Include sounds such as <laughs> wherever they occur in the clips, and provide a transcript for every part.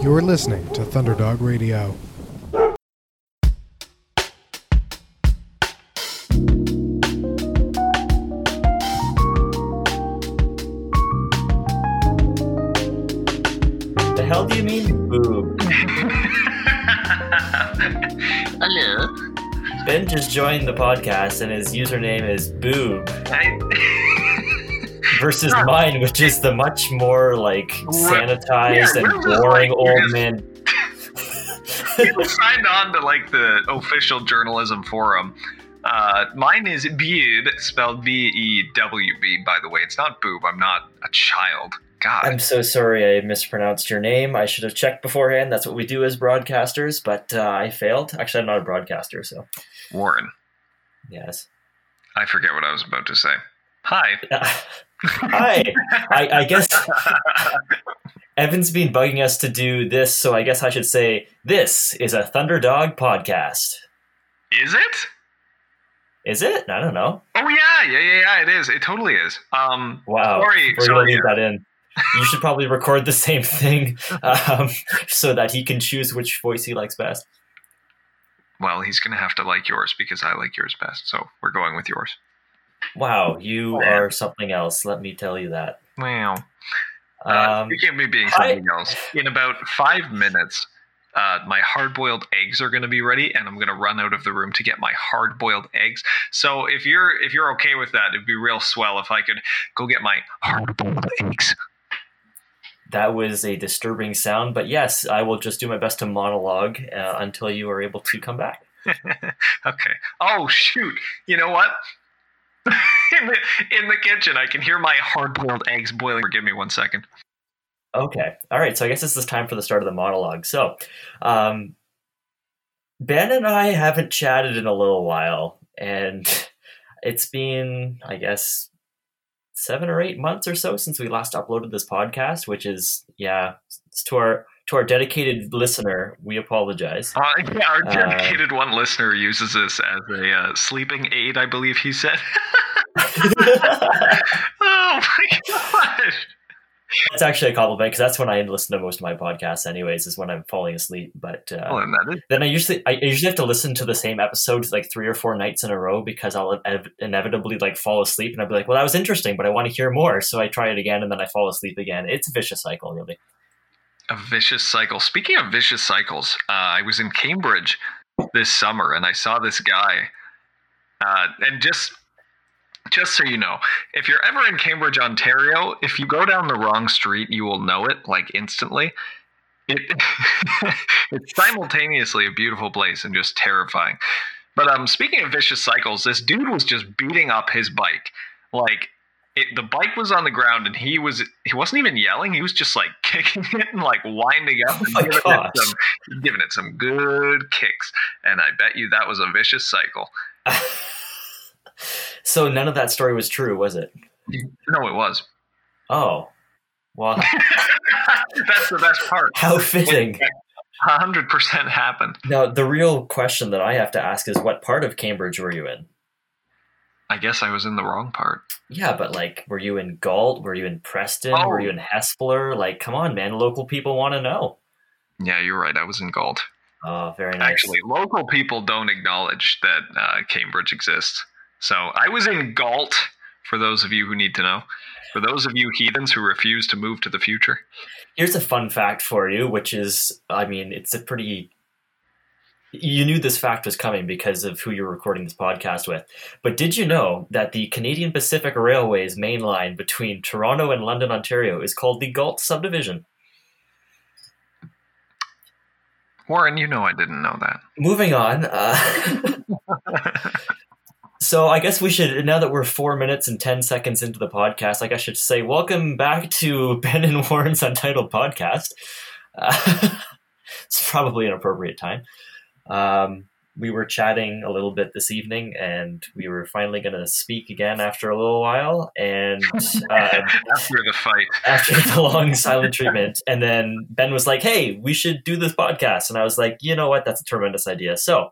You're listening to Thunderdog Radio. The hell do you mean boob? <laughs> Hello. Ben just joined the podcast and his username is boob I, versus mine, which is the much more like sanitized Yeah, and boring like- old man. people signed on to like the official journalism forum. Uh, mine is Bube, spelled B E W B. By the way, it's not boob. I'm not a child. God. I'm so sorry I mispronounced your name. I should have checked beforehand. That's what we do as broadcasters, but uh, I failed. Actually, I'm not a broadcaster, so Warren. yes. I forget what I was about to say. Hi. <laughs> Hi. I, I guess Evan's been bugging us to do this, so I guess I should say this is a Thunderdog podcast. Is it? Is it? I don't know. Oh yeah, yeah, yeah, yeah. It is. It totally is. Um. Wow. Sorry, We're sorry. leave that in. You should probably record the same thing um, so that he can choose which voice he likes best. Well, he's gonna have to like yours because I like yours best. So we're going with yours. Wow, you Wow. are something else. Let me tell you that. Wow. Uh, Um, speaking of me being I- something else, in about five minutes, uh, my hard-boiled eggs are going to be ready, and I'm going to run out of the room to get my hard-boiled eggs. So if you're if you're okay with that, it'd be real swell if I could go get my hard-boiled eggs. that was a disturbing sound, but yes, I will just do my best to monologue uh, until you are able to come back. <laughs> okay. Oh shoot! You know what? In <laughs> the in the kitchen, I can hear my hard-boiled eggs boiling. Give me one second. Okay. All right. So I guess this is time for the start of the monologue. So, um, Ben and I haven't chatted in a little while, and it's been, I guess, seven or eight months or so since we last uploaded this podcast. Which is, yeah, it's to our to our dedicated listener, we apologize. Uh, <laughs> yeah, our dedicated one listener uses this as a uh, sleeping aid, I believe he said. <laughs> <laughs> oh my gosh! That's actually a compliment because that's when I listen to most of my podcasts, anyways. Is when I'm falling asleep. But uh, Well, then then I usually I usually have to listen to the same episodes like three or four nights in a row because I'll inev- inevitably like fall asleep and I'll be like, well, that was interesting, but I want to hear more. So I try it again and then I fall asleep again. It's a vicious cycle, really. A vicious cycle. Speaking of vicious cycles, uh, I was in Cambridge this summer and I saw this guy. Uh, and just just so you know, if you're ever in Cambridge, Ontario, if you go down the wrong street, you will know it like instantly. It <laughs> it's simultaneously a beautiful place and just terrifying. But um, speaking of vicious cycles, this dude was just beating up his bike. Like it, the bike was on the ground and he was he wasn't even yelling. He was just like <laughs> kicking it and like winding up Oh and giving, gosh. it some, <laughs> giving it some good kicks. And I bet you that was a vicious cycle. <laughs> so none of that story was true, was it? No, it was. Oh, well, That's the best part. how fitting. hundred percent happened. Now, the real question that I have to ask is, what part of Cambridge were you in? I guess I was in the wrong part. Yeah, but like, were you in Galt? Were you in Preston? Oh. Were you in Hespeler? Like, come on, man, local people want to know. Yeah, you're right. I was in Galt. Oh, very nice. Actually, local people don't acknowledge that uh, Cambridge exists. So I was in Galt, for those of you who need to know. For those of you heathens who refuse to move to the future. Here's a fun fact for you, which is, I mean, it's a pretty. You knew this fact was coming because of who you're recording this podcast with. But did you know that the Canadian Pacific Railway's main line between Toronto and London, Ontario is called the Galt Subdivision? Warren, you know I didn't know that. Moving on. Uh, <laughs> so I guess we should, now that we're four minutes and 10 seconds into the podcast, like I should say, welcome back to <laughs> Ben and Warren's Untitled Podcast. Uh, <laughs> it's probably an appropriate time. Um, we were chatting a little bit this evening, and we were finally going to speak again after a little while. And <laughs> um, After the fight. after the long silent treatment. And then Ben was like, hey, we should do this podcast. And I was like, you know what? That's a tremendous idea. So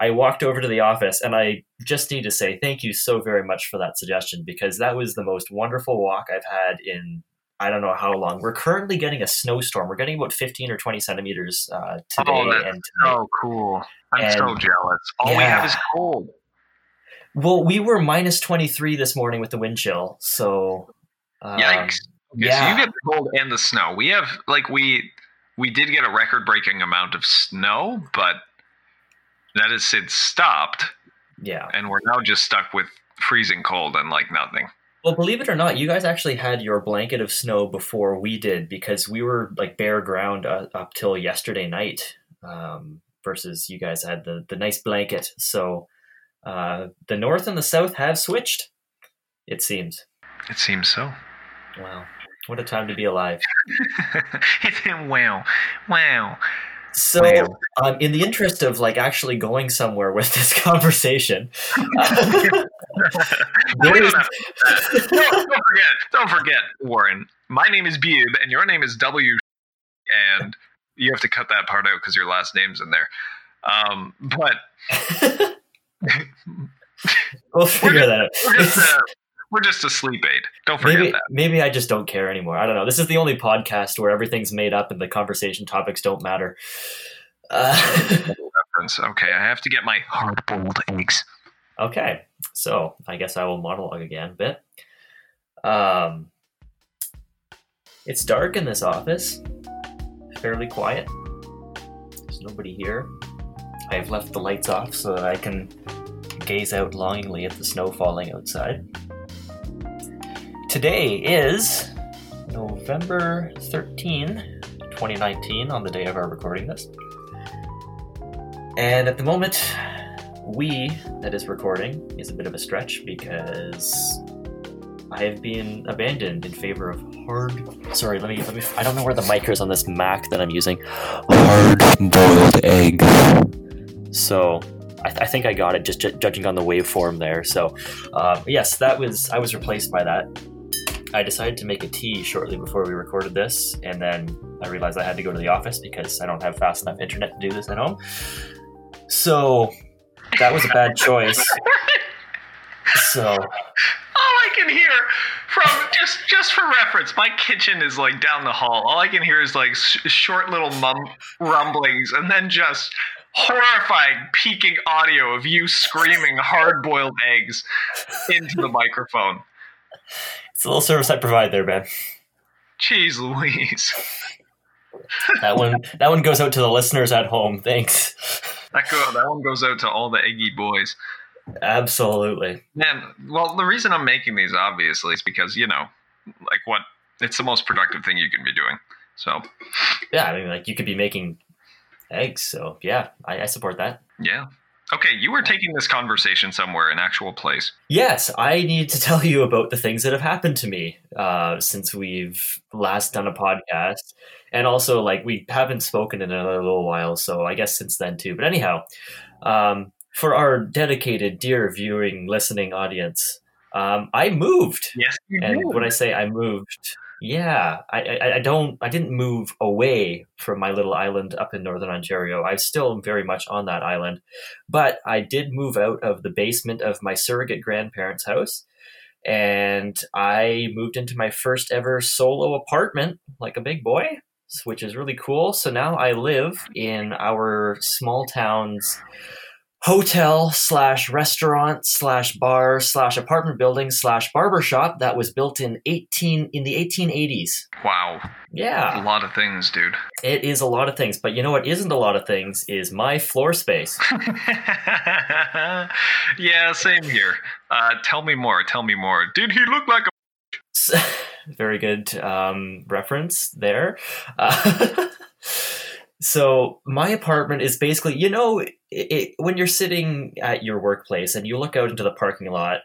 I walked over to the office and I just need to say thank you so very much for that suggestion because that was the most wonderful walk I've had in I don't know how long. We're currently getting a snowstorm. We're getting about 15 or 20 centimeters uh, today Oh, that's and tonight. Oh, cool. I'm And- so jealous. All we have Yeah. is cold. Well, we were minus 23 this morning with the wind chill. So, um, Yikes. Okay, yeah. So you get the cold and the snow. We have like we we did get a record breaking amount of snow, but that has since stopped, yeah. and we're now just stuck with freezing cold and like nothing. Well, believe it or not, you guys actually had your blanket of snow before we did because we were like bare ground uh, up till yesterday night um, versus you guys had the, the nice blanket. So uh, the north and the south have switched, it seems. It seems so. Wow. What a time to be alive. <laughs> it's wow, wow. So, Wow. um, in the interest of like actually going somewhere with this <laughs> conversation, <laughs> <laughs> is- don't, don't, forget, don't forget, Warren. My name is Beeb, and your name is W. And you have to cut that part out because your last name's in there. Um, but <laughs> we'll figure that out. we're just a, we're just a sleep aid. Don't forget maybe that. maybe I just don't care anymore. I don't know. This is the only podcast where everything's made up and the conversation topics don't matter. Uh, <laughs> Okay, I have to get my hard boiled eggs. okay, so I guess I will monologue again a bit. Um, it's dark in this office. Fairly quiet. There's nobody here. I have left the lights off so that I can gaze out longingly at the snow falling outside. Today is November 13, 2019, on the day of our recording this. And at the moment, we, that is recording, is a bit of a stretch because I have been abandoned in favor of hard. Sorry, let me. Let me. I don't know where the mic is on this Mac that I'm using. Hard boiled egg. So I, th- I think I got it just ju- judging on the waveform there. So uh, yes, that was. I was replaced by that. I decided to make a tea shortly before we recorded this, and then I realized I had to go to the office because I don't have fast enough internet to do this at home. So that was a bad choice. <laughs> So All I can hear from just just for reference, my kitchen is like down the hall. All I can hear is like sh- short little mum rumblings, and then just horrifying peaking audio of you screaming hard boiled eggs into the microphone. it's a little service I provide there, Ben. Jeez Louise. That one. that one goes out to the listeners at home. Thanks. That go that one goes out to all the eggy boys. Absolutely. Man, well, the reason I'm making these obviously is because, you know, like what it's the most productive thing you can be doing. So, Yeah, I mean, like you could be making eggs. So yeah, I, I support that. yeah. Okay, you were taking this conversation somewhere, an actual place. Yes, I need to <laughs> tell you about the things that have happened to me uh, since we've last done a podcast, and also like we haven't spoken in a little while. So I guess since then too. But anyhow, um, for our dedicated, dear viewing, listening audience, um, I moved. Yes, you And when I say I moved, yeah, I, I, I don't, I didn't move away from my little island up in northern Ontario. I still am very much on that island, but I did move out of the basement of my surrogate grandparents' house, and I moved into my first ever solo apartment, like a big boy, which is really cool. So now I live in our small town's hotel slash restaurant slash bar slash apartment building slash barber shop that was built in 18 in the 1880s wow, Yeah. a lot of things, dude. it is a lot of things but you know what isn't a lot of things is my floor space <laughs> yeah, same here. Uh, tell me more. Tell me more. Did he look like a <laughs> very good um, reference there uh, <laughs> so my apartment is basically you know it, it, when you're sitting at your workplace and you look out into the parking lot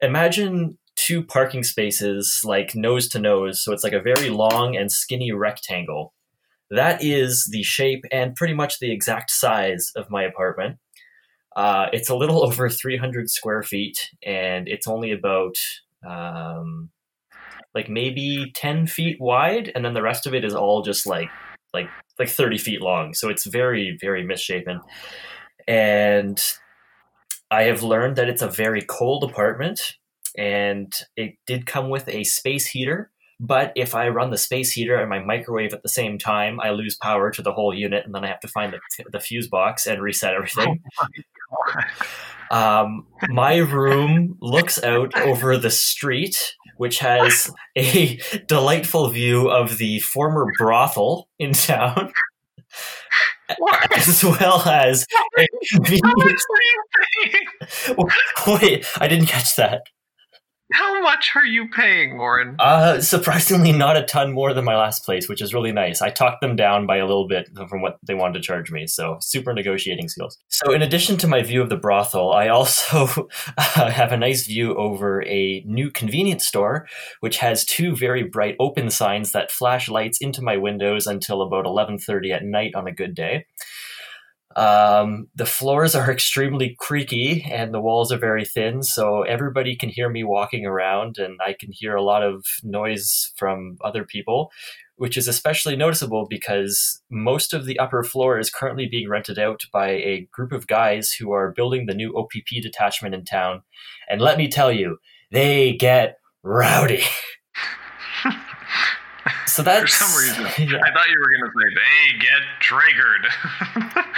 imagine two parking spaces like nose to nose so it's like a very long and skinny rectangle. That is the shape and pretty much the exact size of my apartment. Uh, it's a little <laughs> over 300 square feet and it's only about um, like maybe 10 feet wide and then the rest of it is all just like like like 30 feet long. So it's very very misshapen. And i have learned that it's a very cold apartment and it did come with a space heater But if I run the space heater and my microwave at the same time, I lose power to the whole unit, and then I have to find the, the fuse box and reset everything. Um, my room looks out over the street, which has a delightful view of the former brothel in town, as well as. <laughs> Wait, I didn't catch that. How much are you paying, Warren? Uh, surprisingly, not a ton more than my last place, which is really nice. I talked them down by a little bit from what they wanted to charge me, so super negotiating skills. So, in addition to my view of the brothel, I also <laughs> uh, have a nice view over a new convenience store, which has two very bright open signs that flash lights into my windows until about 11:30 at night on a good day. Um, the floors are <laughs> extremely creaky and the walls are very thin, so everybody can hear me walking around, and I can hear a lot of noise from other people, which is especially noticeable because most of the upper floor is currently being rented out by a group of guys who are building the new OPP detachment in town. And let me tell you, they get rowdy. <laughs> So that's For some reason, <laughs> yeah. I thought you were going to say they get triggered.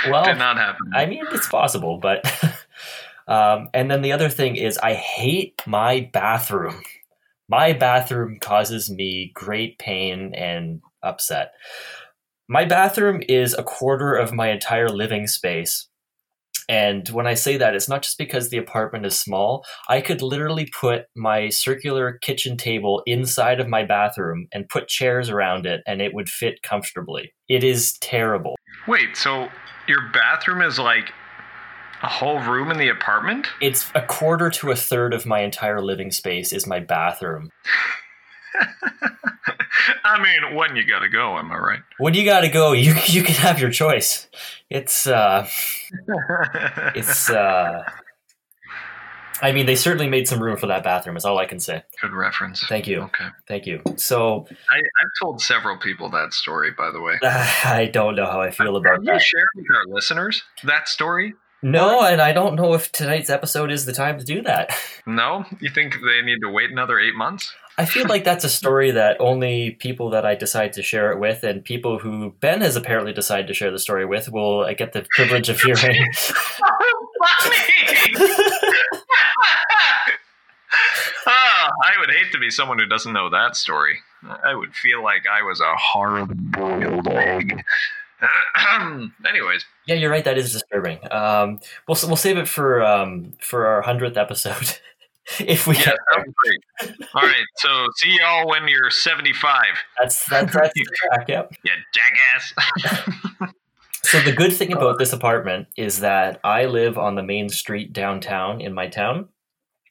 <laughs> well, did not happen. I mean, it's possible, but. <laughs> um, and then the other thing is, I hate my bathroom. My bathroom causes me great pain and upset. My bathroom is a quarter of my entire living space. And when I say that, it's not just because the apartment is small. I could literally put my circular kitchen table inside of my bathroom and put chairs around it, and it would fit comfortably. It is terrible. Wait, so your bathroom is like a whole room in the apartment? It's a quarter to a third of my entire living space is my bathroom. <laughs> I mean, when you gotta go, am I right? When you gotta go, you you can have your choice. It's uh, <laughs> it's uh. I mean, they certainly made some room for that bathroom. Is all I can say. Good reference. Thank you. Okay. Thank you. So I, I've told several people that story, by the way. <sighs> I don't know how I feel about Have you that. shared with our listeners that story? No, and I don't know if tonight's episode is the time to do that. <laughs> No? You think they need to wait another eight months? I feel like that's a story that only people that I decide to share it with and people who Ben has apparently decided to share the story with will uh, get the privilege of hearing. <laughs> <laughs> Ah, I would hate to be someone who doesn't know that story. I would feel like I was a hard boiled egg. <coughs> Anyways, yeah, you're right. That is disturbing. Um, we'll we'll save it for um, for our hundredth episode. <laughs> if we yeah, great. All right, so see y'all when you're 75. That's that's that's the track. Yep. <laughs> You jackass. <laughs> So the good thing about this apartment is that I live on the main street downtown in my town,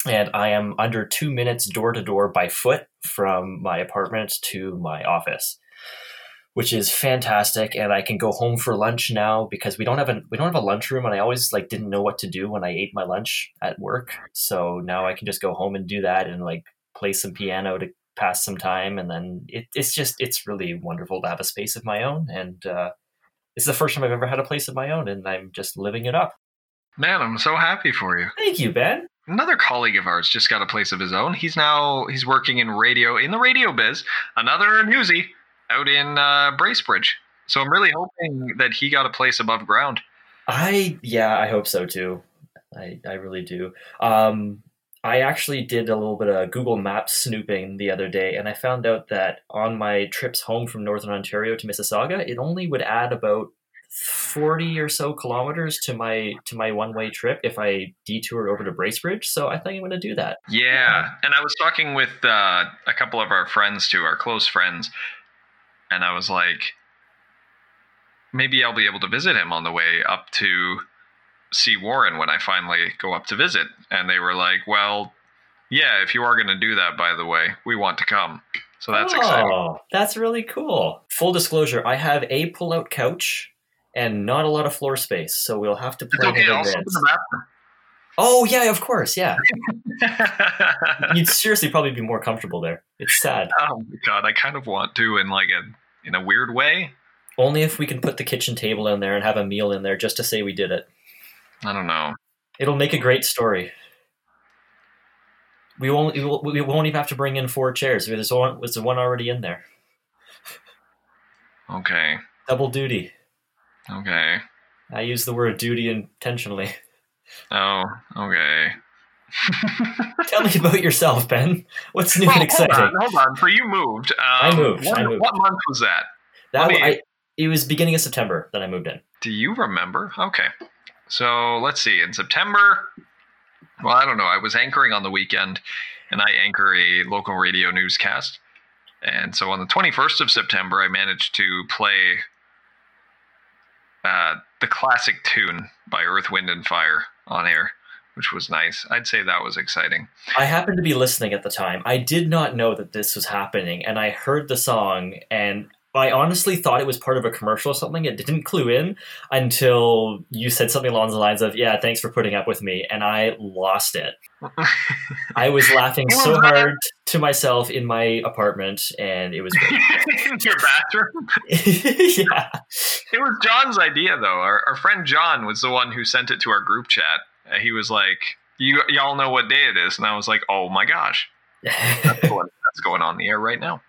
and I am under two minutes door to door by foot from my apartment to my office, which is fantastic. And I can go home for lunch now because we don't have a we don't have a lunchroom, and I always like didn't know what to do when I ate my lunch at work. So now I can just go home and do that and like play some piano to pass some time, and then it, it's just it's really wonderful to have a space of my own and. uh it's the first time I've ever had a place of my own, and I'm just living it up. Man, I'm so happy for you. Thank you, Ben. Another colleague of ours just got a place of his own. He's now he's working in radio in the radio biz. Another newsie out in uh, Bracebridge. So I'm really hoping that he got a place above ground. I yeah, I hope so too. I I really do. Um, I actually did a little bit of Google Maps snooping the other day, and I found out that on my trips home from Northern Ontario to Mississauga, it only would add about forty or so kilometers to my to my one way trip if I detoured over to Bracebridge. So I think I'm going to do that. Yeah, and I was talking with uh, a couple of our friends too, our close friends, and I was like, maybe I'll be able to visit him on the way up to see Warren when I finally go up to visit. And they were like, well, yeah, if you are going to do that, by the way, we want to come. So that's oh, exciting. That's really cool. Full disclosure, I have a pull out couch and not a lot of floor space, so we'll have to It's plan okay. in I'll in the bathroom. Oh yeah, of course, yeah. <laughs> You'd seriously probably be more comfortable there. It's sad. oh my god, I kind of want to in like a in a weird way. Only if we can put the kitchen table in there and have a meal in there just to say we did it. I don't know. It'll make a great story. we won't we won't even have to bring in four chairs. There's one there's one already in there. Okay. Double duty. Okay. I use the word duty intentionally. <laughs> Oh, okay. <laughs> Tell me about yourself, Ben. What's new Well, and exciting? Hold on, hold on. For you moved. Um, I moved, What, I moved. what month was that? That me- I, it was beginning of September that I moved in. Do you remember? Okay. So let's see. In September, well, I don't know. I was anchoring on the weekend, and I anchor a local radio newscast. And so on the 21st of September, I managed to play the classic tune by Earth, Wind, and Fire on air, which was nice. I'd say that was exciting. I happened to be listening at the time. I did not know that this was happening, and I heard the song, and I honestly thought it was part of a commercial or something. It didn't clue in until you said something along the lines of, "Yeah, thanks for putting up with me," and I lost it. <laughs> I was laughing so hard to myself in my apartment, and it was <laughs> in your bathroom. <laughs> yeah. It was John's idea, though. Our, our friend John was the one who sent it to our group chat. He was like, "You y'all know what day it is?" And I was like, "Oh my gosh, that's going, that's going on the air right now."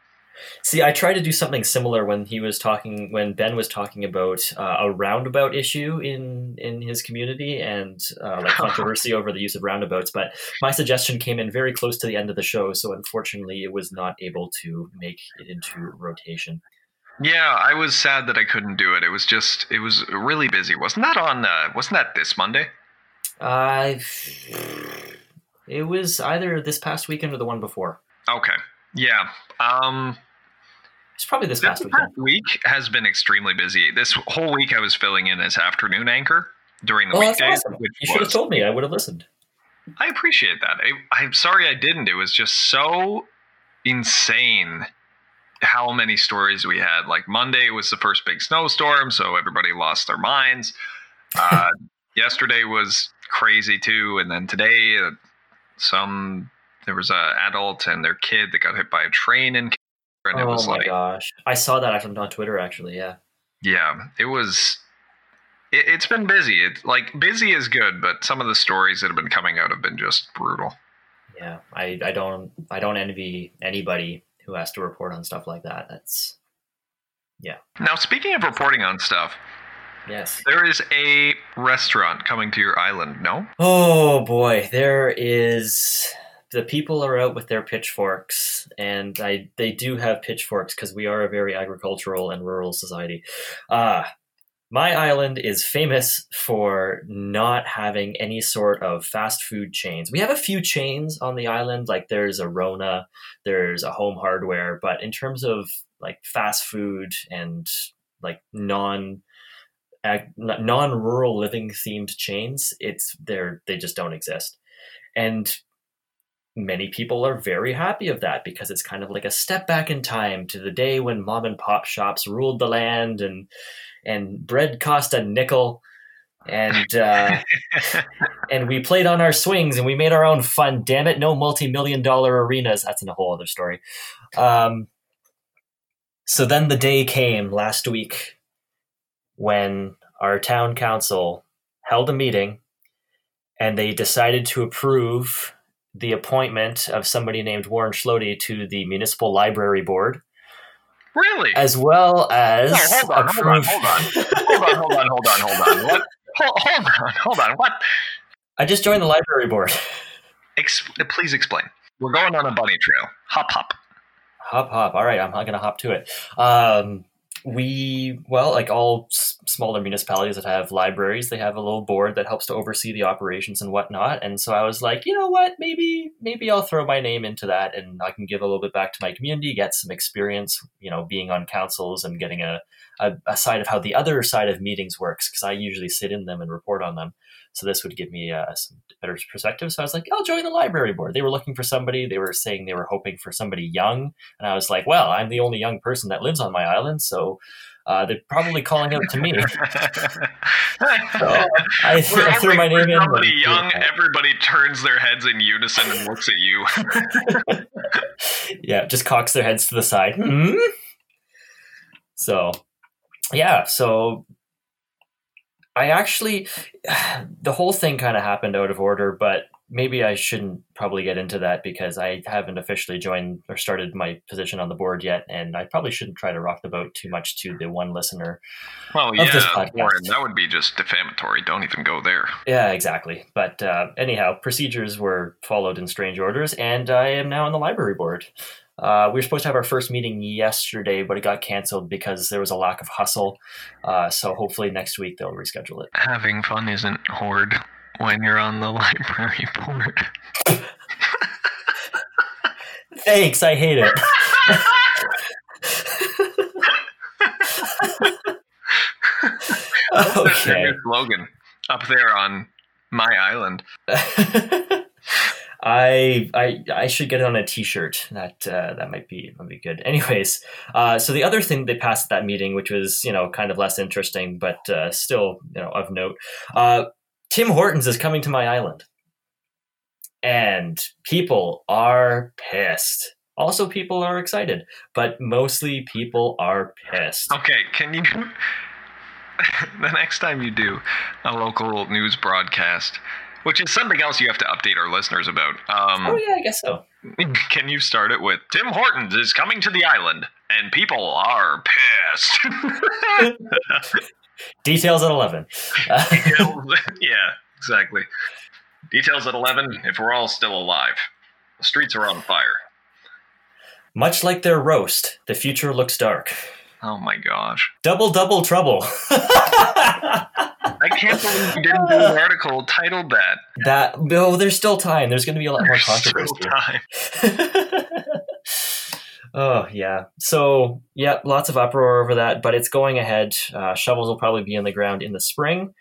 See, I tried to do something similar when he was talking, when Ben was talking about uh, a roundabout issue in in his community and uh, like <laughs> controversy over the use of roundabouts. But my suggestion came in very close to the end of the show, so unfortunately, it was not able to make it into rotation. Yeah, I was sad that I couldn't do it. It was just, it was really busy. Wasn't that on? Uh, wasn't that this Monday? I. It was either this past weekend or the one before. Okay. Yeah. Um, It's probably this past past week has been extremely busy. This whole week I was filling in as afternoon anchor during the Oh, that's weekdays, awesome. You should have told me. I would have listened. I appreciate that. I, I'm sorry I didn't. It was just so insane how many stories we had. Like Monday was the first big snowstorm, so everybody lost their minds. Uh, <laughs> yesterday was crazy too, and then today, uh, some there was an adult and their kid that got hit by a train in, and it oh was my like, gosh! I saw that actually on Twitter. Actually, yeah. yeah, it was. It, it's been busy. It's like busy is good, but some of the stories that have been coming out have been just brutal. Yeah, I, I don't I don't envy anybody who has to report on stuff like that. That's yeah. Now, speaking of reporting on stuff, yes. There is a restaurant coming to your island, no? Oh boy, there is the people are out with their pitchforks, and I they do have pitchforks because we are a very agricultural and rural society. Uh my island is famous for not having any sort of fast food chains. We have a few chains on the island, like there's a Rona, there's a Home Hardware, but in terms of like fast food and like non ag- non-rural living themed chains it's they're they just don't exist and many people are very happy of that because it's kind of like a step back in time to the day when mom and pop shops ruled the land and and bread cost a nickel. And uh, <laughs> and we played on our swings and we made our own fun. Damn it no multi-million dollar arenas. That's in a whole other story. Um, so then the day came last week when our town council held a meeting and they decided to approve the appointment of somebody named Warren Schlody to the municipal library board, Really? as well as No, hold on, hold on, hold on. hold on, hold on, hold on, hold on. What? Hold, hold on, hold on. What? I just joined the library board. Ex- please explain. We're going on a bunny trail. Hop, hop. hop hop all right i'm not gonna hop to it um we well like all s- smaller municipalities that have libraries they have a little board that helps to oversee the operations and whatnot. And so i was like you know what? Maybe maybe i'll throw my name into that and i can give a little bit back to my community get some experience you know being on councils and getting a, a, a side of how the other side of meetings works because i usually sit in them and report on them so this would give me uh, some better perspective so i was like i'll join the library board they were looking for somebody they were saying they were hoping for somebody young and I was like, well, I'm the only young person that lives on my island, so uh, they're probably calling out to me. <laughs> So I, I threw my name in. Somebody young, everybody turns their heads in unison and looks at you. <laughs> yeah, just cocks their heads to the side. Hmm? So, yeah, so I actually, <sighs> the whole thing kind of happened out of order, but maybe I shouldn't probably get into that because I haven't officially joined or started my position on the board yet, and I probably shouldn't try to rock the boat too much to the one listener. Well, Of yeah. Warren, that would be just defamatory. Don't even go there. Yeah, exactly. But uh, anyhow, procedures were followed in strange orders, and I am now on the library board. Uh, we were supposed to have our first meeting yesterday, but it got canceled because there was a lack of hustle. Uh, so hopefully next week they'll reschedule it. Having fun isn't hard when you're on the <laughs> library board. Thanks, I hate it. Okay. slogan up there on my island. <laughs> I I should get it on a T-shirt. That uh, that might be might be good. Anyways, uh, so the other thing they passed at that meeting, which was you know kind of less interesting, but uh, still you know of note, uh, Tim Hortons is coming to my island, and people are pissed. Also, people are excited, but mostly people are pissed. Okay, can you <laughs> the next time you do a local news broadcast, which is something else you have to update our listeners about? Um, Oh yeah, I guess so. <laughs> Can you start it with Tim Hortons is coming to the island and people are pissed? <laughs> Details at eleven. <laughs> yeah, exactly. Details at 11 if we're all still alive. The streets are on fire. Much like their roast, the future looks dark. Oh my gosh. Double, double trouble. I can't believe you didn't do an article titled that. that no, there's still time. There's going to be a lot more There's still controversy. time. <laughs> oh yeah. So yeah, lots of uproar over that, but it's going ahead. Uh, shovels will probably be in the ground in the spring.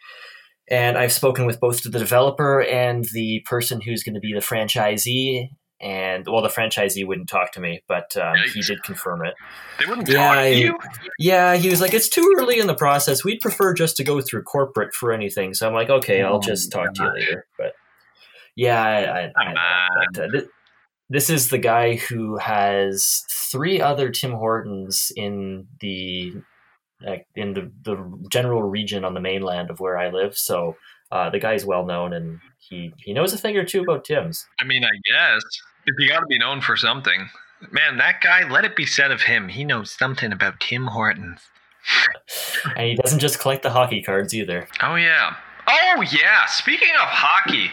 And I've spoken with both the developer and the person who's going to be the franchisee. And well, the franchisee wouldn't talk to me, but um, he did confirm it. They wouldn't Yeah, talk to you? Yeah, he was like, it's too early in the process. We'd prefer just to go through corporate for anything. So I'm like, okay, I'll Oh, just talk to you later. But yeah, I, I, I Come know. on. But, uh, thi- this is the guy who has three other Tim Hortons in the like in the, the general region on the mainland of where I live. So uh, the guy's well known and he, he knows a thing or two about Tim's. I mean, I guess. If you got to be known for something. Man, that guy, let it be said of him, he knows something about Tim Hortons. And he doesn't just collect the hockey cards either. Oh yeah. Oh yeah. Speaking of hockey,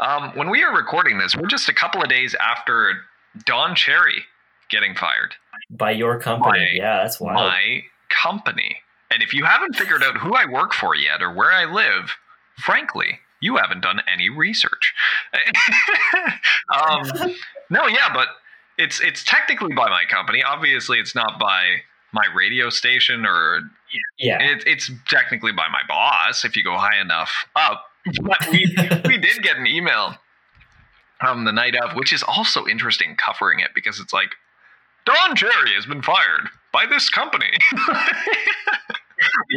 um, when we are recording this, we're just a couple of days after Don Cherry getting fired. By your company. My- yeah, that's wild. My company. And if you haven't figured out who I work for yet or where I live, frankly, you haven't done any research. <laughs> um, no, yeah, but it's it's technically by my company. Obviously, it's not by my radio station or Yeah. it, it's technically by my boss if you go high enough up. <laughs> But we we did get an email um the night of, which is also interesting covering it because it's like Don Cherry has been fired by this company. <laughs>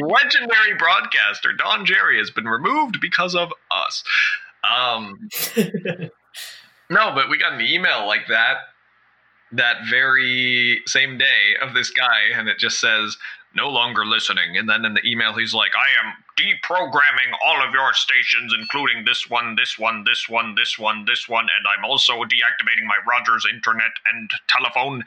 Legendary broadcaster Don Cherry has been removed because of us. Um, <laughs> no, but we got an email like that that very same day of this guy, and it just says no longer listening. And then in the email, he's like, I am deprogramming all of your stations, including this one, this one, this one, this one, this one, and I'm also deactivating my Rogers internet and telephone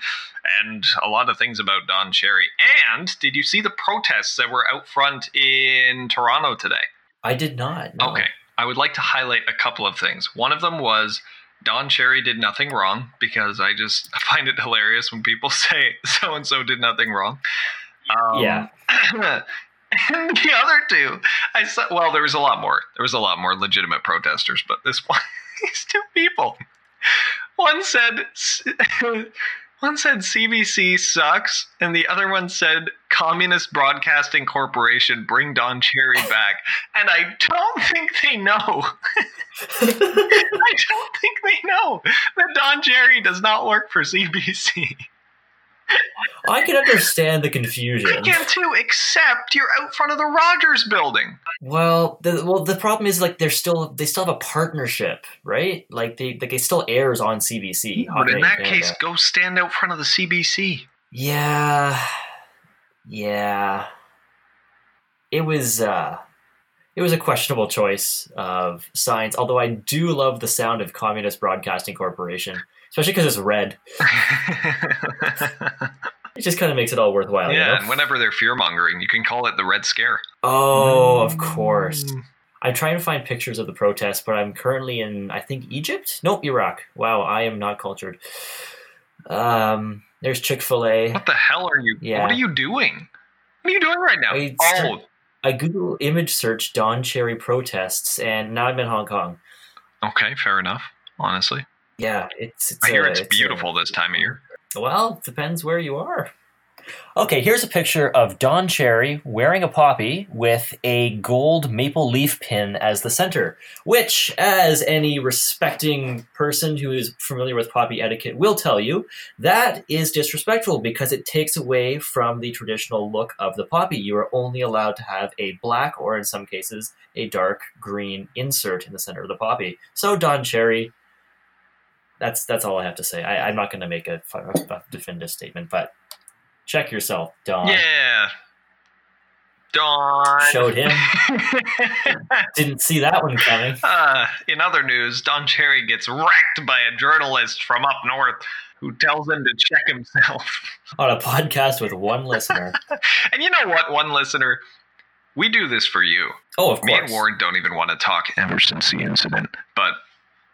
and a lot of things about Don Cherry. And did you see the protests that were out front in Toronto today? I did not. no. Okay. I would like to highlight a couple of things. One of them was Don Cherry did nothing wrong because I just <laughs> find it hilarious when people <laughs> say so and so did nothing wrong. Um, Yeah. <laughs> and the other two, I saw. Well, there was a lot more. There was a lot more legitimate protesters, but this <laughs> one, these two people, one said, <laughs> one said CBC sucks, and the other one said Communist Broadcasting Corporation bring Don Cherry back. And I don't think they know. I don't think they know that Don Cherry does not work for CBC. I can understand the confusion. I can too, except you're out front of the Rogers building. Well, the well the problem is like they're still they still have a partnership, right? Like they like it still airs on CBC. But in that Canada. case, go stand out front of the CBC. yeah, yeah, it was uh, it was a questionable choice of signs. Although I do love the sound of Communist Broadcasting Corporation, especially because it's red. <laughs> It just kind of makes it all worthwhile. you yeah, know? and whenever they're fear mongering, you can call it the Red Scare. Oh, of course. Mm. I'm trying to find pictures of the protests, but I'm currently in, I think, Egypt? Nope, Iraq. Wow, I am not cultured. Um, there's Chick fil A. What the hell are you? Yeah. What are you doing? What are you doing right now? I oh, I Google image search Don Cherry protests, and now I'm in Hong Kong. okay, fair enough. Honestly, Yeah, it's. it's I hear a- it's a- beautiful this time of year. Well, it depends where you are. Okay, here's a picture of Don Cherry wearing a poppy with a gold maple leaf pin as the center, which, as any respecting person who is familiar with poppy etiquette will tell you, that is disrespectful because it takes away from the traditional look of the poppy. You are only allowed to have a black or, in some cases, a dark green insert in the center of the poppy. So, Don Cherry, that's that's all I have to say. I, I'm not going to make a, a definitive statement, but check yourself, Don. yeah, Don Showed him. <laughs> Didn't see that one coming. Uh, in other news, Don Cherry gets wrecked by a journalist from up north who tells him to check himself. on a podcast with one listener. <laughs> And you know what, one listener, we do this for you. Oh, of Me and course. Warren don't even want to talk ever since the incident, but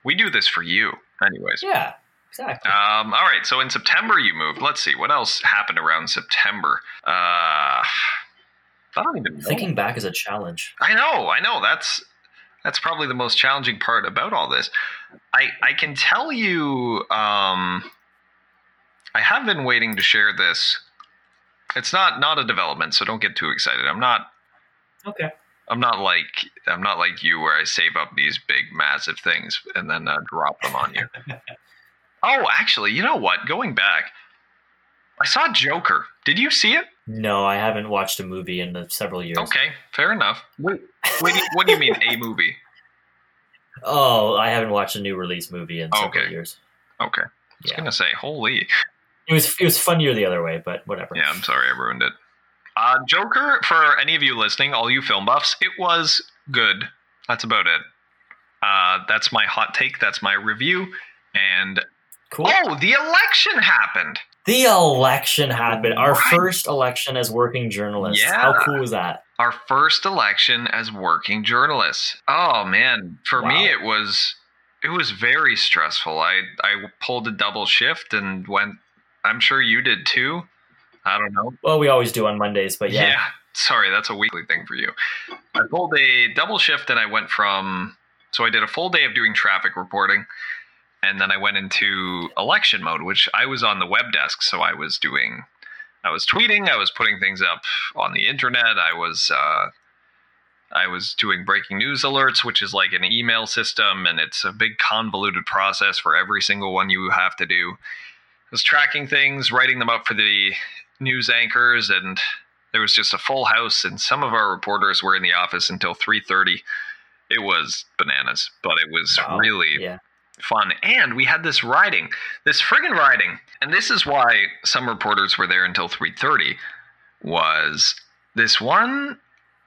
we do this for you, anyways. Yeah, exactly. Um, all right, so in September you moved. Let's see what else happened around September. Uh, I don't even know. Thinking back is a challenge. I know, I know. That's that's probably the most challenging part about all this. I I can tell you. Um, I have been waiting to share this. It's not not a development, so don't get too excited. I'm not. Okay. I'm not like I'm not like you, where I save up these big, massive things and then uh, drop them on you. <laughs> oh, actually, you know what? Going back, I saw Joker. Did you see it? No, I haven't watched a movie in uh, several years. Okay, fair enough. Wait, what do you, what do you mean a <laughs> movie? Oh, I haven't watched a new release movie in several Okay. years. Okay, I was Yeah. gonna say, holy. It was it was funnier the other way, but whatever. Yeah, I'm sorry I ruined it. Uh, Joker, for any of you listening, all you film buffs, it was good. That's about it. Uh, that's my hot take. That's my review. And Cool. oh, the election happened. The election happened. Our Right. first election as working journalists. Yeah. How cool was that? Our first election as working journalists. Oh man, for me it was it was very stressful. I I pulled a double shift and went. I'm sure you did too. I don't know. Well, we always do on Mondays, but yeah. Sorry, that's a weekly thing for you. I pulled a double shift and I went from so I did a full day of doing traffic reporting and then I went into election mode, which I was on the web desk, so I was doing I was tweeting, I was putting things up on the internet, I was uh I was doing breaking news alerts, which is like an email system, and it's a big convoluted process for every single one you have to do. I was tracking things, writing them up for the news anchors, and there was just a full house, and some of our reporters were in the office until 3:30. It was bananas, but it was Wow. really Yeah. fun. And we had this riding, this friggin' riding, and this is why some reporters were there until 3:30. Was this one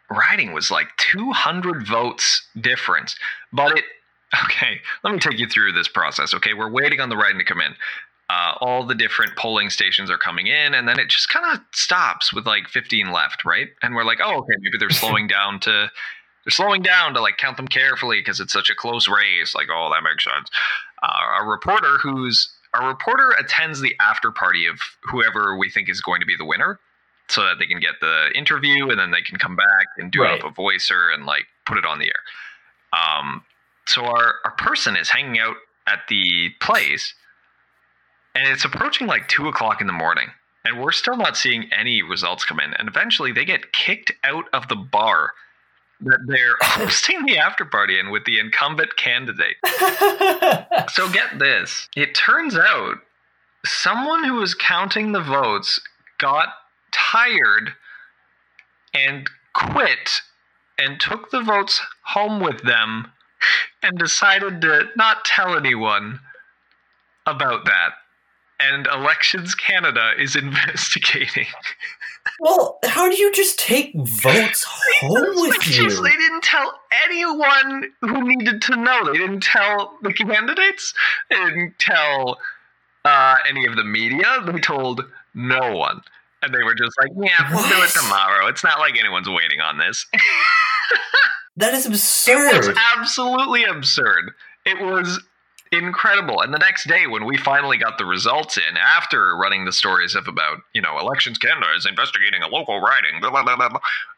riding was like 200 votes difference, but it. <laughs> Okay, let me take you through this process. Okay, we're waiting on the riding to come in. Uh, all the different polling stations are coming in, and then it just kind of stops with like 15 left, right? And we're like, oh, okay, maybe they're <laughs> slowing down to they're slowing down to like count them carefully because it's such a close race. Like, oh, that makes sense. Uh, a reporter who's a reporter attends the after party of whoever we think is going to be the winner, so that they can get the interview and then they can come back and do Right. up a voicer and like put it on the air. Um, so our our person is hanging out at the place, and it's approaching like two o'clock in the morning, and we're still not seeing any results come in. And eventually, they get kicked out of the bar that they're <laughs> hosting the after party in with the incumbent candidate. <laughs> So get this. It turns out someone who was counting the votes got tired and quit and took the votes home with them and decided to not tell anyone about that. And Elections Canada is <laughs> investigating. Well, how do you just take votes home with you? they didn't tell anyone who needed to know. They didn't tell the candidates. They didn't tell uh, any of the media. They told no one. And they were just like, yeah, we'll do it tomorrow. It's not like anyone's waiting on this. <laughs> That is absurd. It was absurd. absolutely absurd. It was incredible. And the next day, when we finally got the results in, after running the stories of about, you know, Elections Canada is investigating a local riding, blah, blah, blah,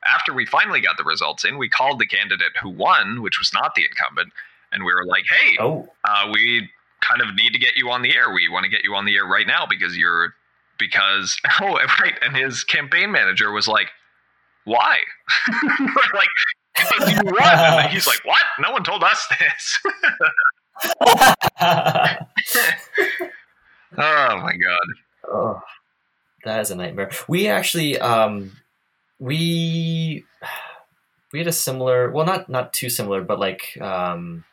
after we finally got the results in, we called the candidate who won, which was not the incumbent, and we were like, hey, Oh, uh, we kind of need to get you on the air. We want to get you on the air right now because you're because <laughs> oh right. And his campaign manager was like, "Why?" <laughs> Like, "Because you won." And he's like, "What? No one told us this." <laughs> <laughs> oh my god! Oh, that is a nightmare. We actually, um, we we had a similar, well, not not too similar, but like, um,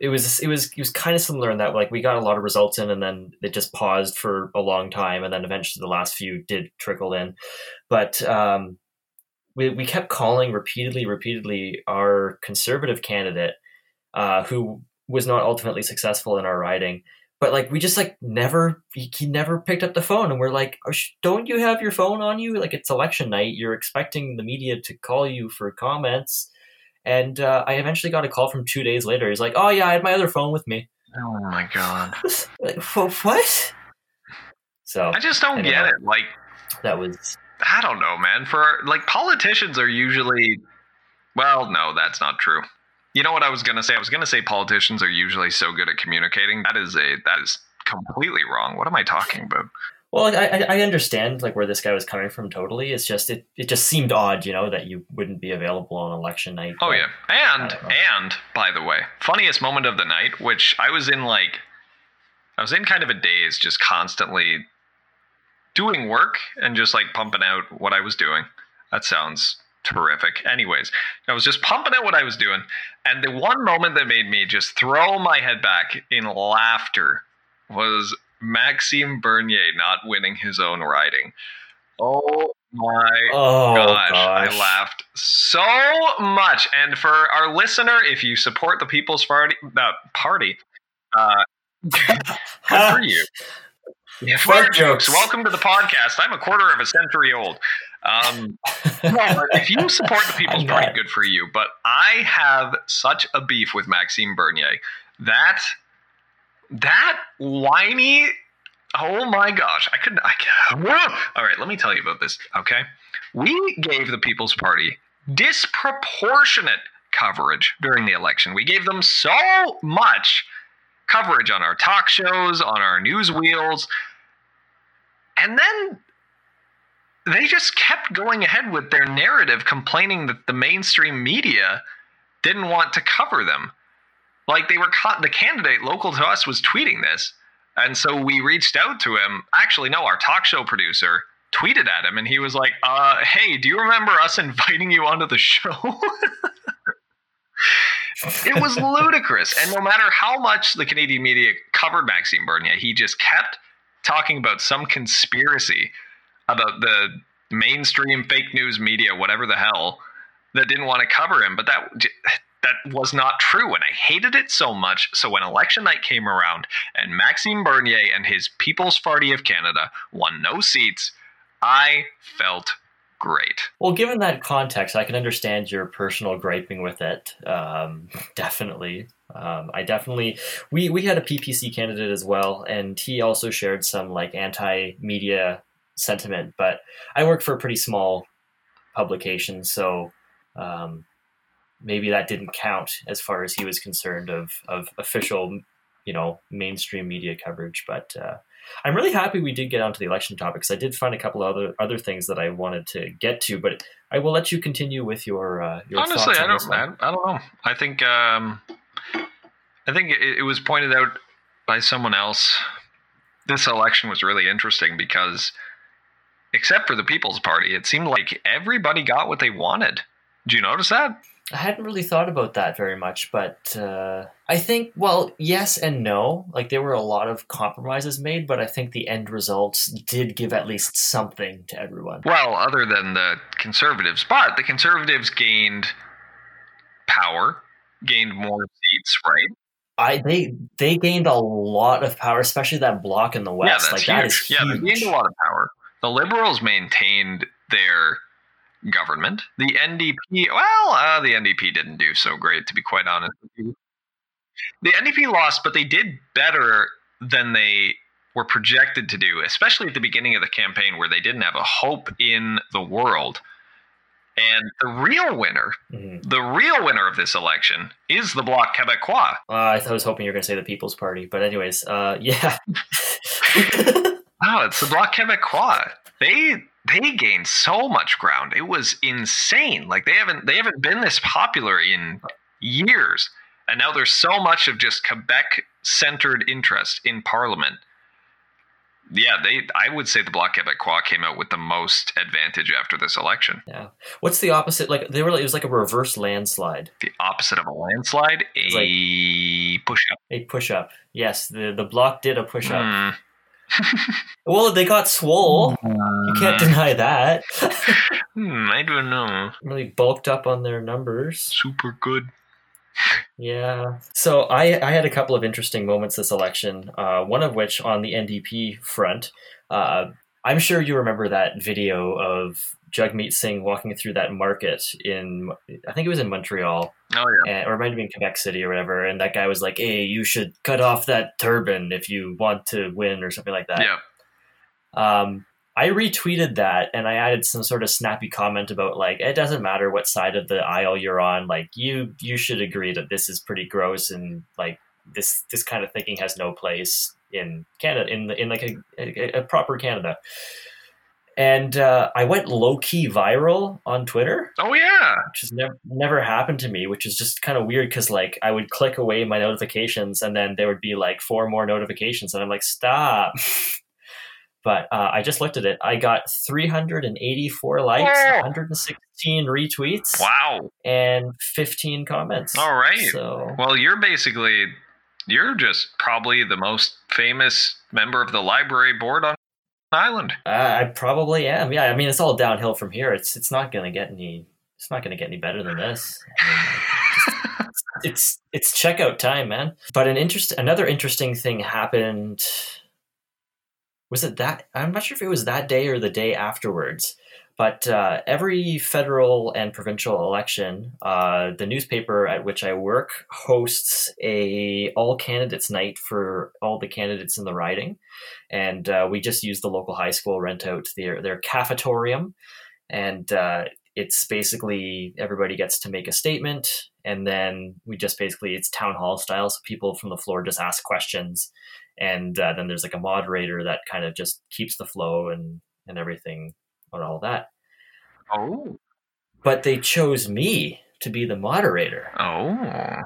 it was it was it was kind of similar in that like we got a lot of results in, and then it just paused for a long time, and then eventually the last few did trickle in, but um, we we kept calling repeatedly, repeatedly our conservative candidate, uh, who was not ultimately successful in our riding but like we just like never he, he never picked up the phone and we're like "Oh, don't you have your phone on you like it's election night you're expecting the media to call you for comments and uh, i eventually got a call from two days later he's like oh yeah i had my other phone with me Oh my god! <laughs> like "Wh- what so I just don't Anyway. get it. Like, that was I don't know, man. For like politicians are usually, well, no, that's not true. You know what I was gonna say? I was gonna say politicians are usually so good at communicating. That is a that is completely wrong. What am I talking about? well I, I I understand like where this guy was coming from totally it's just it, it just seemed odd you know that you wouldn't be available on election night Oh yeah, and I don't know. and by the way, funniest moment of the night, which I was in like, I was in kind of a daze, just constantly doing work and just like pumping out what I was doing. That sounds terrific. Anyways, I was just pumping out what I was doing, and the one moment that made me just throw my head back in laughter was Maxime Bernier not winning his own riding. Oh my oh gosh, gosh. I laughed so much. And for our listener, if you support the People's Party, uh, party, uh, <laughs> good for you. Yeah, Fart fart jokes. jokes. Welcome to the podcast. I'm a quarter of a century old. Um, <laughs> if you support the People's Party, good for you. But I have such a beef with Maxime Bernier. That that whiny. Oh my gosh, I couldn't. I can't. <laughs> All right, let me tell you about this. Okay, we gave the People's Party disproportionate coverage during the election. We gave them so much coverage on our talk shows, on our news wheels, and then they just kept going ahead with their narrative, complaining that the mainstream media didn't want to cover them. Like they were caught, the candidate local to us was tweeting this. And so we reached out to him. Actually, no, our talk show producer tweeted at him and he was like, uh, hey, do you remember us <laughs> inviting you onto the show? <laughs> it was ludicrous. And no matter how much the Canadian media covered Maxime Bernier, he just kept talking about some conspiracy about the mainstream fake news media, whatever the hell, that didn't want to cover him. But that that was not true, and I hated it so much. So when election night came around, and Maxime Bernier and his People's Party of Canada won no seats, I felt great. Well, given that context, I can understand your personal griping with it. Um, <laughs> definitely. Um, I definitely we we had a PPC candidate as well, and he also shared some like anti-media sentiment. But I work for a pretty small publication, so um, maybe that didn't count as far as he was concerned of of official, you know, mainstream media coverage. But uh, I'm really happy we did get onto the election topic because I did find a couple of other other things that I wanted to get to, but I will let you continue with your uh, your Honestly, I don't. I, I don't know. I think. Um, I think it, it was pointed out by someone else. This election was really interesting because, except for the People's Party, it seemed like everybody got what they wanted. Did you notice that? I hadn't really thought about that very much, but uh, I think, well, yes and no. Like, there were a lot of compromises made, but I think the end results did give at least something to everyone. Well, other than the conservatives, but the conservatives gained power, gained more seats, right? I they they gained a lot of power, especially that block in the west. yeah, that's like huge. that is yeah, they gained a lot of power. The liberals maintained their government. The NDP, well, uh, the NDP didn't do so great, to be quite honest. The NDP lost, but they did better than they were projected to do, especially at the beginning of the campaign where they didn't have a hope in the world. And the real winner, Mhm. the real winner of this election is the Bloc Québécois. Uh, I was hoping you were going to say the People's Party, but anyways, uh, yeah. <laughs> <laughs> <laughs> Wow, it's the Bloc Québécois. They they gained so much ground. It was insane. Like they haven't they haven't been this popular in years. And now there's so much of just Quebec centered interest in parliament. Yeah, they I would say the Bloc Québécois came out with the most advantage after this election. yeah. What's the opposite? Like they were. It was like a reverse landslide. The opposite of a landslide, a It's push up. A push up. Yes, the the Bloc did a push up. Mm. Well, they got swole. You can't deny that. <laughs> Hmm, I don't know. really bulked up on their numbers. Super good. Yeah. So I, I had a couple of interesting moments this election. Uh, one of which on the NDP front. Uh, I'm sure you remember that video of Jagmeet Singh walking through that market in, I think it was in Montreal, Oh yeah. and, or it might have been Quebec City or whatever. And that guy was like, "Hey, you should cut off that turban if you want to win," or something like that. Yeah. Um, I retweeted that and I added some sort of snappy comment about like it doesn't matter what side of the aisle you're on, like you you should agree that this is pretty gross and like this this kind of thinking has no place in Canada in in like a, a, a proper Canada. And uh, I went low key viral on Twitter, Oh yeah. which has never never happened to me, which is just kind of weird because like I would click away my notifications and then there would be like four more notifications and I'm like stop. <laughs> but uh, I just looked at it. I got 384 likes, Oh. 116 retweets, Wow. and 15 comments. All right. So Well, you're basically you're just probably the most famous member of the library board on island. uh, I probably am. Yeah, I mean it's all downhill from here. It's it's not going to get any. It's not going to get any better than this. I mean, <laughs> it's it's checkout time, man. But an interest another interesting thing happened. Was it that? I'm not sure if it was that day or the day afterwards. But uh, every federal and provincial election, uh, the newspaper at which I work hosts a all candidates night for all the candidates in the riding, and uh, we just use the local high school rent out their their cafetorium, and uh, it's basically everybody gets to make a statement, and then we just basically it's town hall style, so people from the floor just ask questions, and uh, then there's like a moderator that kind of just keeps the flow and and everything and all that. Oh. But they chose me to be the moderator. Oh.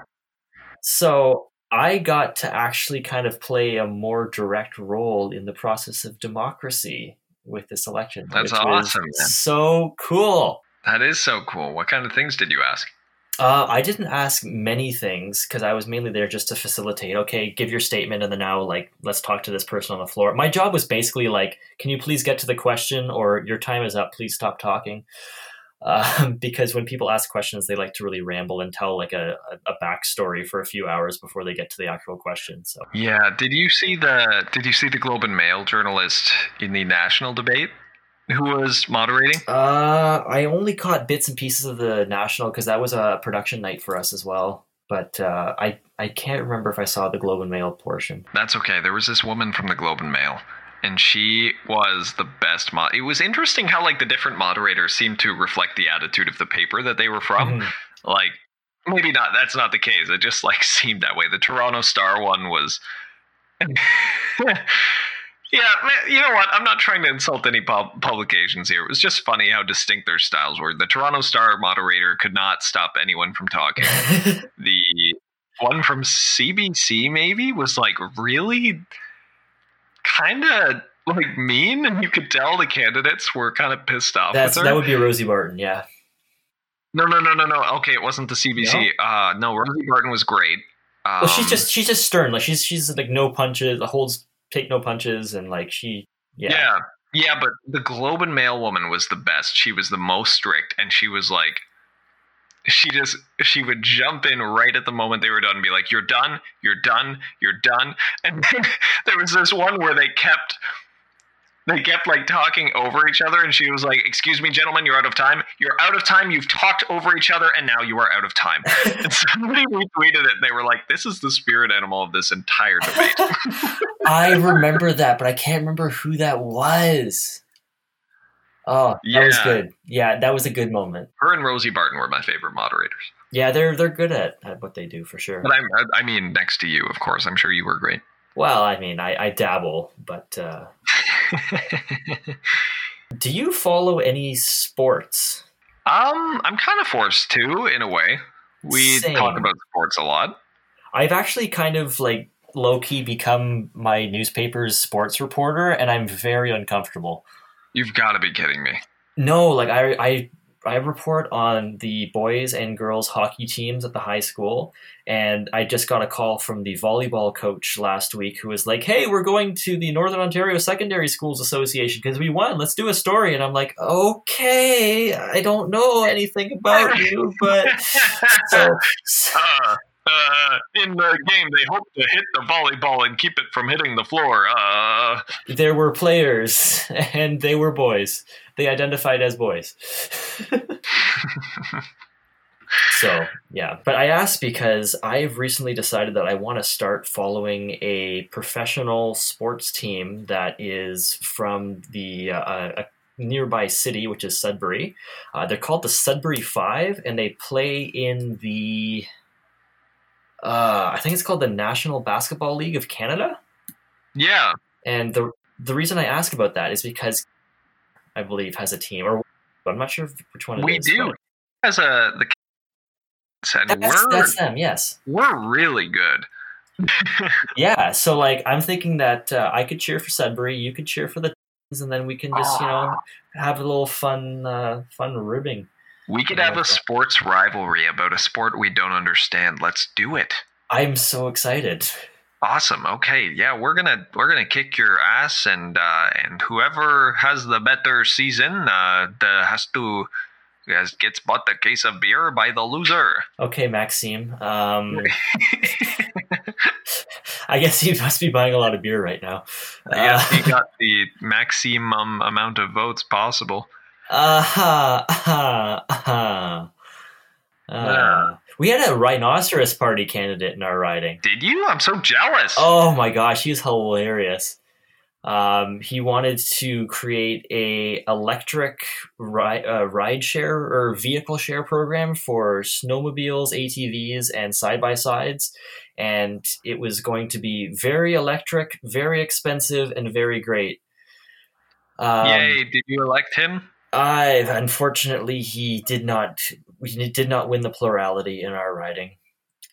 So I got to actually kind of play a more direct role in the process of democracy with this election. That's awesome, man. So cool. That is so cool. What kind of things did you ask? Uh, I didn't ask many things because I was mainly there just to facilitate. Okay, give your statement, and then now, like, let's talk to this person on the floor. My job was basically like, can you please get to the question, or your time is up. Please stop talking. Um, <laughs> because when people ask questions, they like to really ramble and tell like a, a, backstory for a few hours before they get to the actual question. So Yeah. Did you see the Did you see the Globe and Mail journalist in the national debate who was moderating? Uh, I only caught bits and pieces of the national because that was a production night for us as well. But uh, I I can't remember if I saw the Globe and Mail portion. That's okay. There was this woman from the Globe and Mail, and she was the best. mod. it was interesting how like the different moderators seemed to reflect the attitude of the paper that they were from. Mhm. Like maybe not. That's not the case. It just like <laughs> seemed that way. The Toronto Star one was. <laughs> <laughs> Yeah, man, you know what? I'm not trying to insult any pub- publications here. It was just funny how distinct their styles were. The Toronto Star moderator could not stop anyone from talking. <laughs> the one from CBC maybe was like really kind of like mean, and you could tell the candidates were kind of pissed off That's that would be Rosie Martin. Yeah. No, no, no, no, no. Okay, it wasn't the CBC. Uh, no, Rosie Barton was great. Um, well, she's just she's just stern. Like she's she's like no punches, holds take no punches, and like she yeah. yeah, yeah. But the Globe and Mail woman was the best. She was the most strict, and she was like, she just she would jump in right at the moment they were done, and be like, "You're done, you're done, you're done." <laughs> And then there was this one where they kept they kept like talking over each other and she was like excuse me gentlemen you're out of time you're out of time you've talked over each other and now you are out of time <laughs> and somebody retweeted it and they were like this is the spirit animal of this entire debate <laughs> I remember that, but I can't remember who that was. Oh, that was good. Yeah, that was a good moment. her and rosie barton were my favorite moderators Yeah, they're they're good at, at what they do for sure. but i'm i mean next to you of course i'm sure you were great Well, I mean, I, I dabble, but uh, <laughs> do you follow any sports? um i'm kind of forced to in a way we Same. talk about sports a lot I've actually kind of like low key become my newspaper's sports reporter, and I'm very uncomfortable. you've got to be kidding me No, like I, I I report on the boys and girls hockey teams at the high school, and I just got a call from the volleyball coach last week who was like, "Hey, we're going to the Northern Ontario Secondary Schools Association because we won. Let's do a story." And I'm like, "Okay, I don't know anything about <laughs> you, but <laughs> so." uh, uh, in the game, they hope to hit the volleyball and keep it from hitting the floor. Uh, there were players <laughs> and they were boys. They identified as boys. <laughs> so, yeah. But I asked because I've recently decided that I want to start following a professional sports team that is from the uh, a nearby city, which is Sudbury. Uh, they're called the Sudbury Five, and they play in the. Uh, I think it's called the National Basketball League of Canada. yeah, And the the reason I ask about that is because I believe has a team, or I'm not sure which one it is. we do. but As a the and That's, we're that's them. Yes. we're really good. <laughs> Yeah. So like, I'm thinking that uh, I could cheer for Sudbury, you could cheer for the, and then we can just you know have a little fun uh, fun ribbing. We could have a sports rivalry about a sport we don't understand. Let's do it. I'm so excited. Awesome. Okay. Yeah, we're gonna we're gonna kick your ass, and uh, and whoever has the better season, uh, the, has to has, gets bought a case of beer by the loser. Okay, Maxime. Um, <laughs> <laughs> I guess he must be buying a lot of beer right now. Yes, Uh, he got the maximum amount of votes possible. Aha, aha, aha. Uh, we had a rhinoceros party candidate in our riding. Did you? I'm so jealous. Oh my gosh, he's hilarious. Um, he wanted to create a electric ride, uh, ride share or vehicle share program for snowmobiles, ATVs, and side by sides, and it was going to be very electric, very expensive, and very great. Um, Yay! Did you elect him? I unfortunately he did not we did not win the plurality in our writing.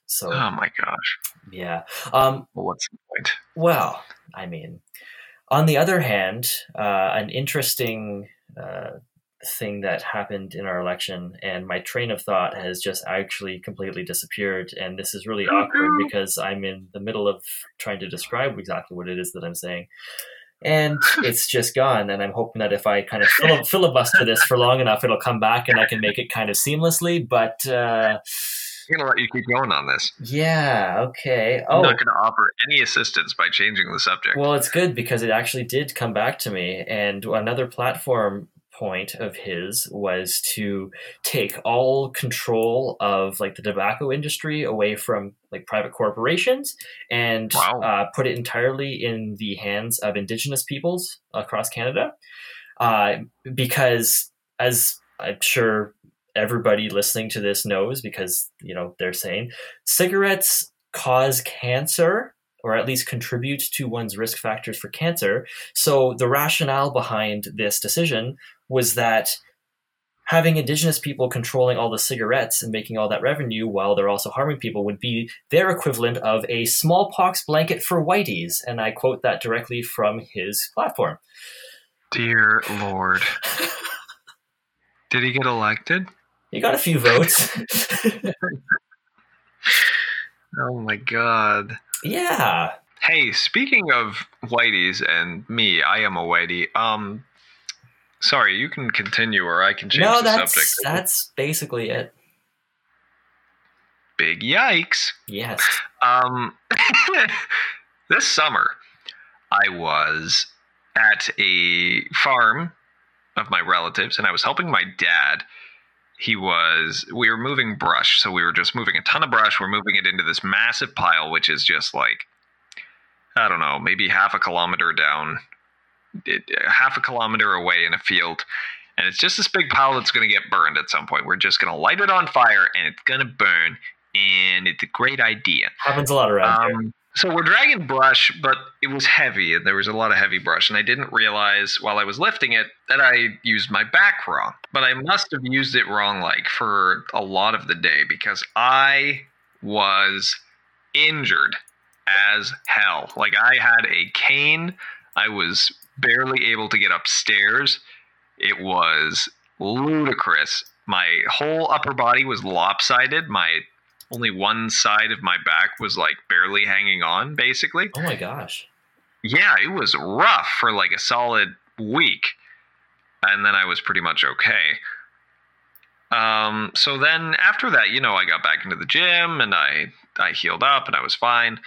So Oh my gosh. yeah. Um Well, what's the point? well, I mean, on the other hand, uh, an interesting uh, thing that happened in our election, and my train of thought has just actually completely disappeared. And this is really awkward because I'm in the middle of trying to describe exactly what it is that I'm saying. And it's just gone. And I'm hoping that if I kind of fili- <laughs> filibuster this for long enough, it'll come back and I can make it kind of seamlessly. But uh, I'm gonna let you keep going on this. yeah, okay. I'm Oh, not gonna offer any assistance by changing the subject. Well, it's good because it actually did come back to me. And another platform point of his was to take all control of like the tobacco industry away from like private corporations and Wow. uh, put it entirely in the hands of indigenous peoples across Canada. Uh, because as I'm sure everybody listening to this knows, because you know they're saying cigarettes cause cancer or at least contribute to one's risk factors for cancer. So the rationale behind this decision was that having indigenous people controlling all the cigarettes and making all that revenue while they're also harming people would be their equivalent of a smallpox blanket for whiteys. And I quote that directly from his platform. Dear Lord. <laughs> Did he get elected? He got a few votes. <laughs> Oh my god. Yeah. Hey, speaking of whiteys and me, I am a whitey. Um, sorry, you can continue, or I can change No, the that's subject. that's basically it. Big yikes. Yes. Um, <laughs> this summer, I was at a farm of my relatives, and I was helping my dad. He was, we were moving brush, so we were just moving a ton of brush. We're moving it into this massive pile, which is just like, I don't know, maybe half a kilometer down, it, half a kilometer away in a field. And it's just this big pile that's going to get burned at some point. We're just going to light it on fire, and it's going to burn. And it's a great idea. Happens a lot around here. Um, so we're dragging brush, but it was heavy, and there was a lot of heavy brush, and I didn't realize while I was lifting it that I used my back wrong. But I must have used it wrong, like for a lot of the day, because I was injured as hell. Like I had a cane, I was barely able to get upstairs. It was ludicrous. My whole upper body was lopsided. My only one side of my back was like barely hanging on, basically. Oh my gosh. Yeah, it was rough for like a solid week. And then I was pretty much okay. Um, so then after that, you know, I got back into the gym and I I healed up and I was fine.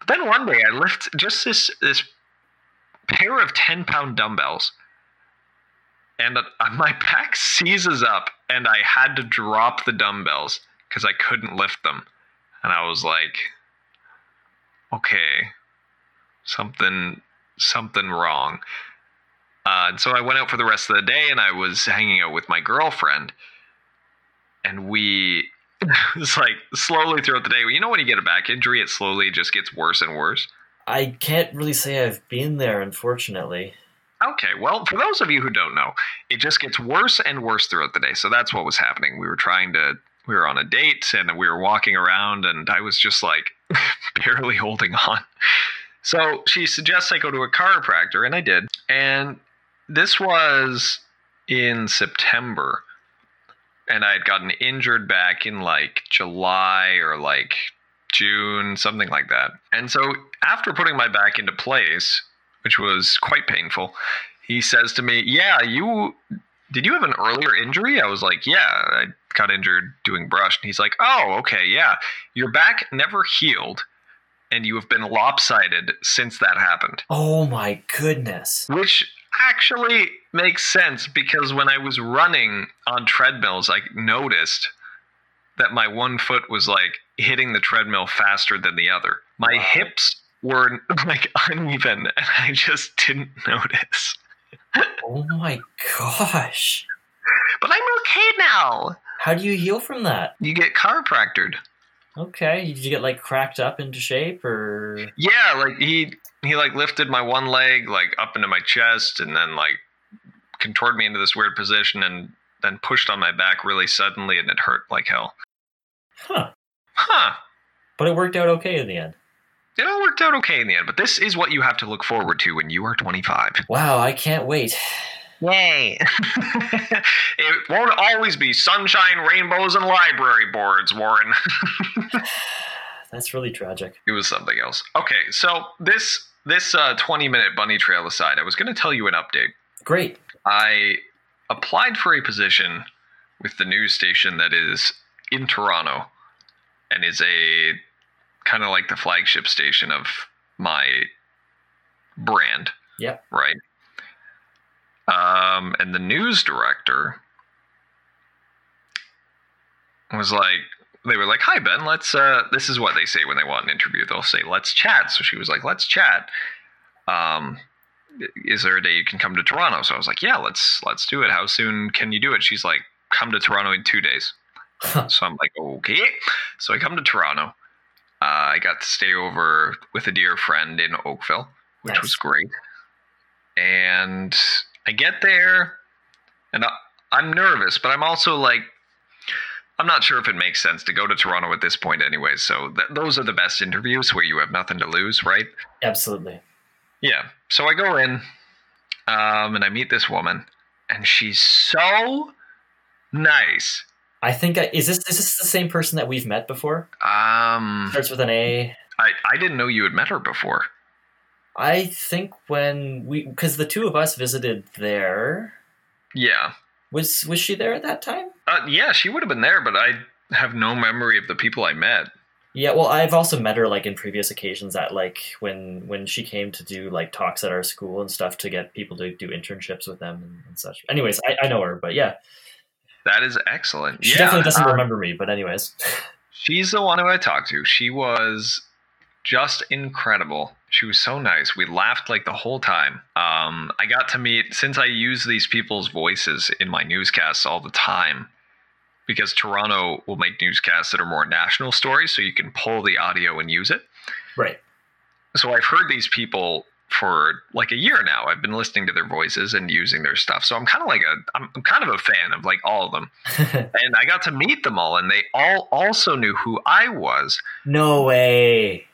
But then one day I lift just this this pair of 10 pound dumbbells and uh, my <laughs> back seizes up and I had to drop the dumbbells because I couldn't lift them. And I was like, okay, something something wrong. Uh, and so I went out for the rest of the day and I was hanging out with my girlfriend. And we <laughs> it's like slowly throughout the day, you know when you get a back injury, it slowly just gets worse and worse. I can't really say I've been there, unfortunately. Okay, well, for those of you who don't know, it just gets worse and worse throughout the day. So that's what was happening. We were trying to, we were on a date and we were walking around, and I was just like <laughs> barely holding on. So she suggests I go to a chiropractor, and I did. And this was in September, and I had gotten injured back in like July or like June, something like that. And so after putting my back into place, which was quite painful, he says to me, Yeah, you did you have an earlier injury? I was like, Yeah, I got injured doing brush. And he's like, Oh, okay, yeah. Your back never healed, and you have been lopsided since that happened. Oh my goodness. Which actually makes sense because when I was running on treadmills, I noticed that my one foot was like hitting the treadmill faster than the other. My Wow. hips were <laughs> like uneven and I just didn't <laughs> notice. Oh my gosh. But I'm okay now. How do you heal from that? You get chiropractored. Okay. Did you get like cracked up into shape or Yeah, like he he like lifted my one leg like up into my chest and then like contorted me into this weird position and then pushed on my back really suddenly and it hurt like hell. Huh. Huh. But it worked out okay in the end. It all worked out okay in the end, but this is what you have to look forward to when you are 25. Wow, I can't wait. Yay! <laughs> it won't always be sunshine, rainbows, and library boards, Warren. <laughs> That's really tragic. it was something else. Okay, so this this uh, 20 minute bunny trail aside, I was going to tell you an update. Great. I applied for a position with the news station that is in Toronto and is a kind of like the flagship station of my brand. Yep. Right. Um, and the news director was like, they were like, "Hi Ben, let's." Uh, this is what they say when they want an interview. They'll say, "Let's chat." So she was like, "Let's chat." Um, is there a day you can come to Toronto? So I was like, yeah, let's let's do it. How soon can you do it? She's like, come to Toronto in two days. so I'm like, okay. So I come to Toronto. Uh, I got to stay over with a dear friend in Oakville, which Nice. was great. And I get there, and I, I'm nervous, but I'm also like, I'm not sure if it makes sense to go to Toronto at this point, anyway. So th- those are the best interviews where you have nothing to lose, right? Absolutely. Yeah. So I go in, um, and I meet this woman, and she's so nice. I think I, is this is this the same person that we've met before? Um, Starts with an A. I I didn't know you had met her before. I think when we because the two of us visited there. Yeah. Was was she there at that time? Uh, yeah, she would have been there, but I have no memory of the people I met. Yeah, well, I've also met her like in previous occasions at like when when she came to do like talks at our school and stuff to get people to do internships with them and, and such. Anyways, I, I know her, but yeah, That is excellent. she yeah, definitely doesn't uh, remember me. But anyways, <laughs> She's the one who I talked to. She was just incredible. She was so nice. We laughed like the whole time. Um, I got to meet since I use these people's voices in my newscasts all the time. Because Toronto will make newscasts that are more national stories, so you can pull the audio and use it. right. So I've heard these people for like a year now. I've been listening to their voices and using their stuff. So I'm kind of like a I'm, I'm kind of a fan of like all of them. <laughs> And I got to meet them all and they all also knew who I was, no way.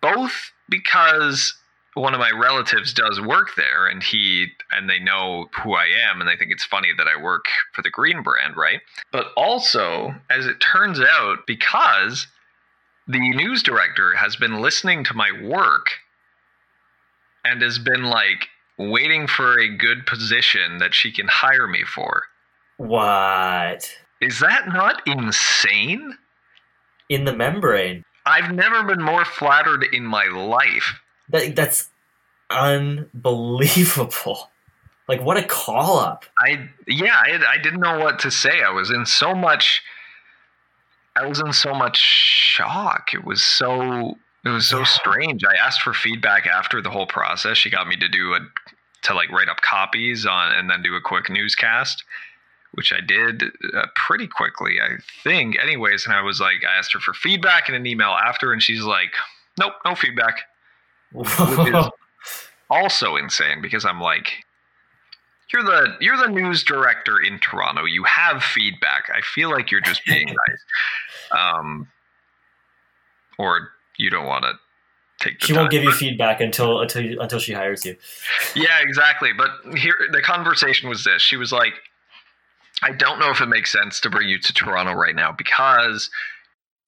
Both because one of my relatives does work there and he and they know who I am and they think it's funny that I work for the Green brand, right? But also, as it turns out, because the news director has been listening to my work and has been like waiting for a good position that she can hire me for. What Is that not insane? in the membrane? I've never been more flattered in my life. That that's unbelievable. Like what a call up. I yeah, I, I didn't know what to say. I was in so much I was in so much shock. It was so it was so Yeah. strange. I asked for feedback after the whole process. She got me to do a to like write up copies on and then do a quick newscast, which I did uh, pretty quickly, I think. Anyways, and I was like I asked her for feedback in an email after and she's like, "Nope, no feedback." is- <laughs> also insane because I'm like, you're the you're the news director in Toronto. You have feedback. I feel like you're just being <laughs> nice, um, or you don't want to she won't time. give you feedback until until until she hires you. Yeah, exactly. But here, the conversation was this. She was like, I don't know if it makes sense to bring you to Toronto right now because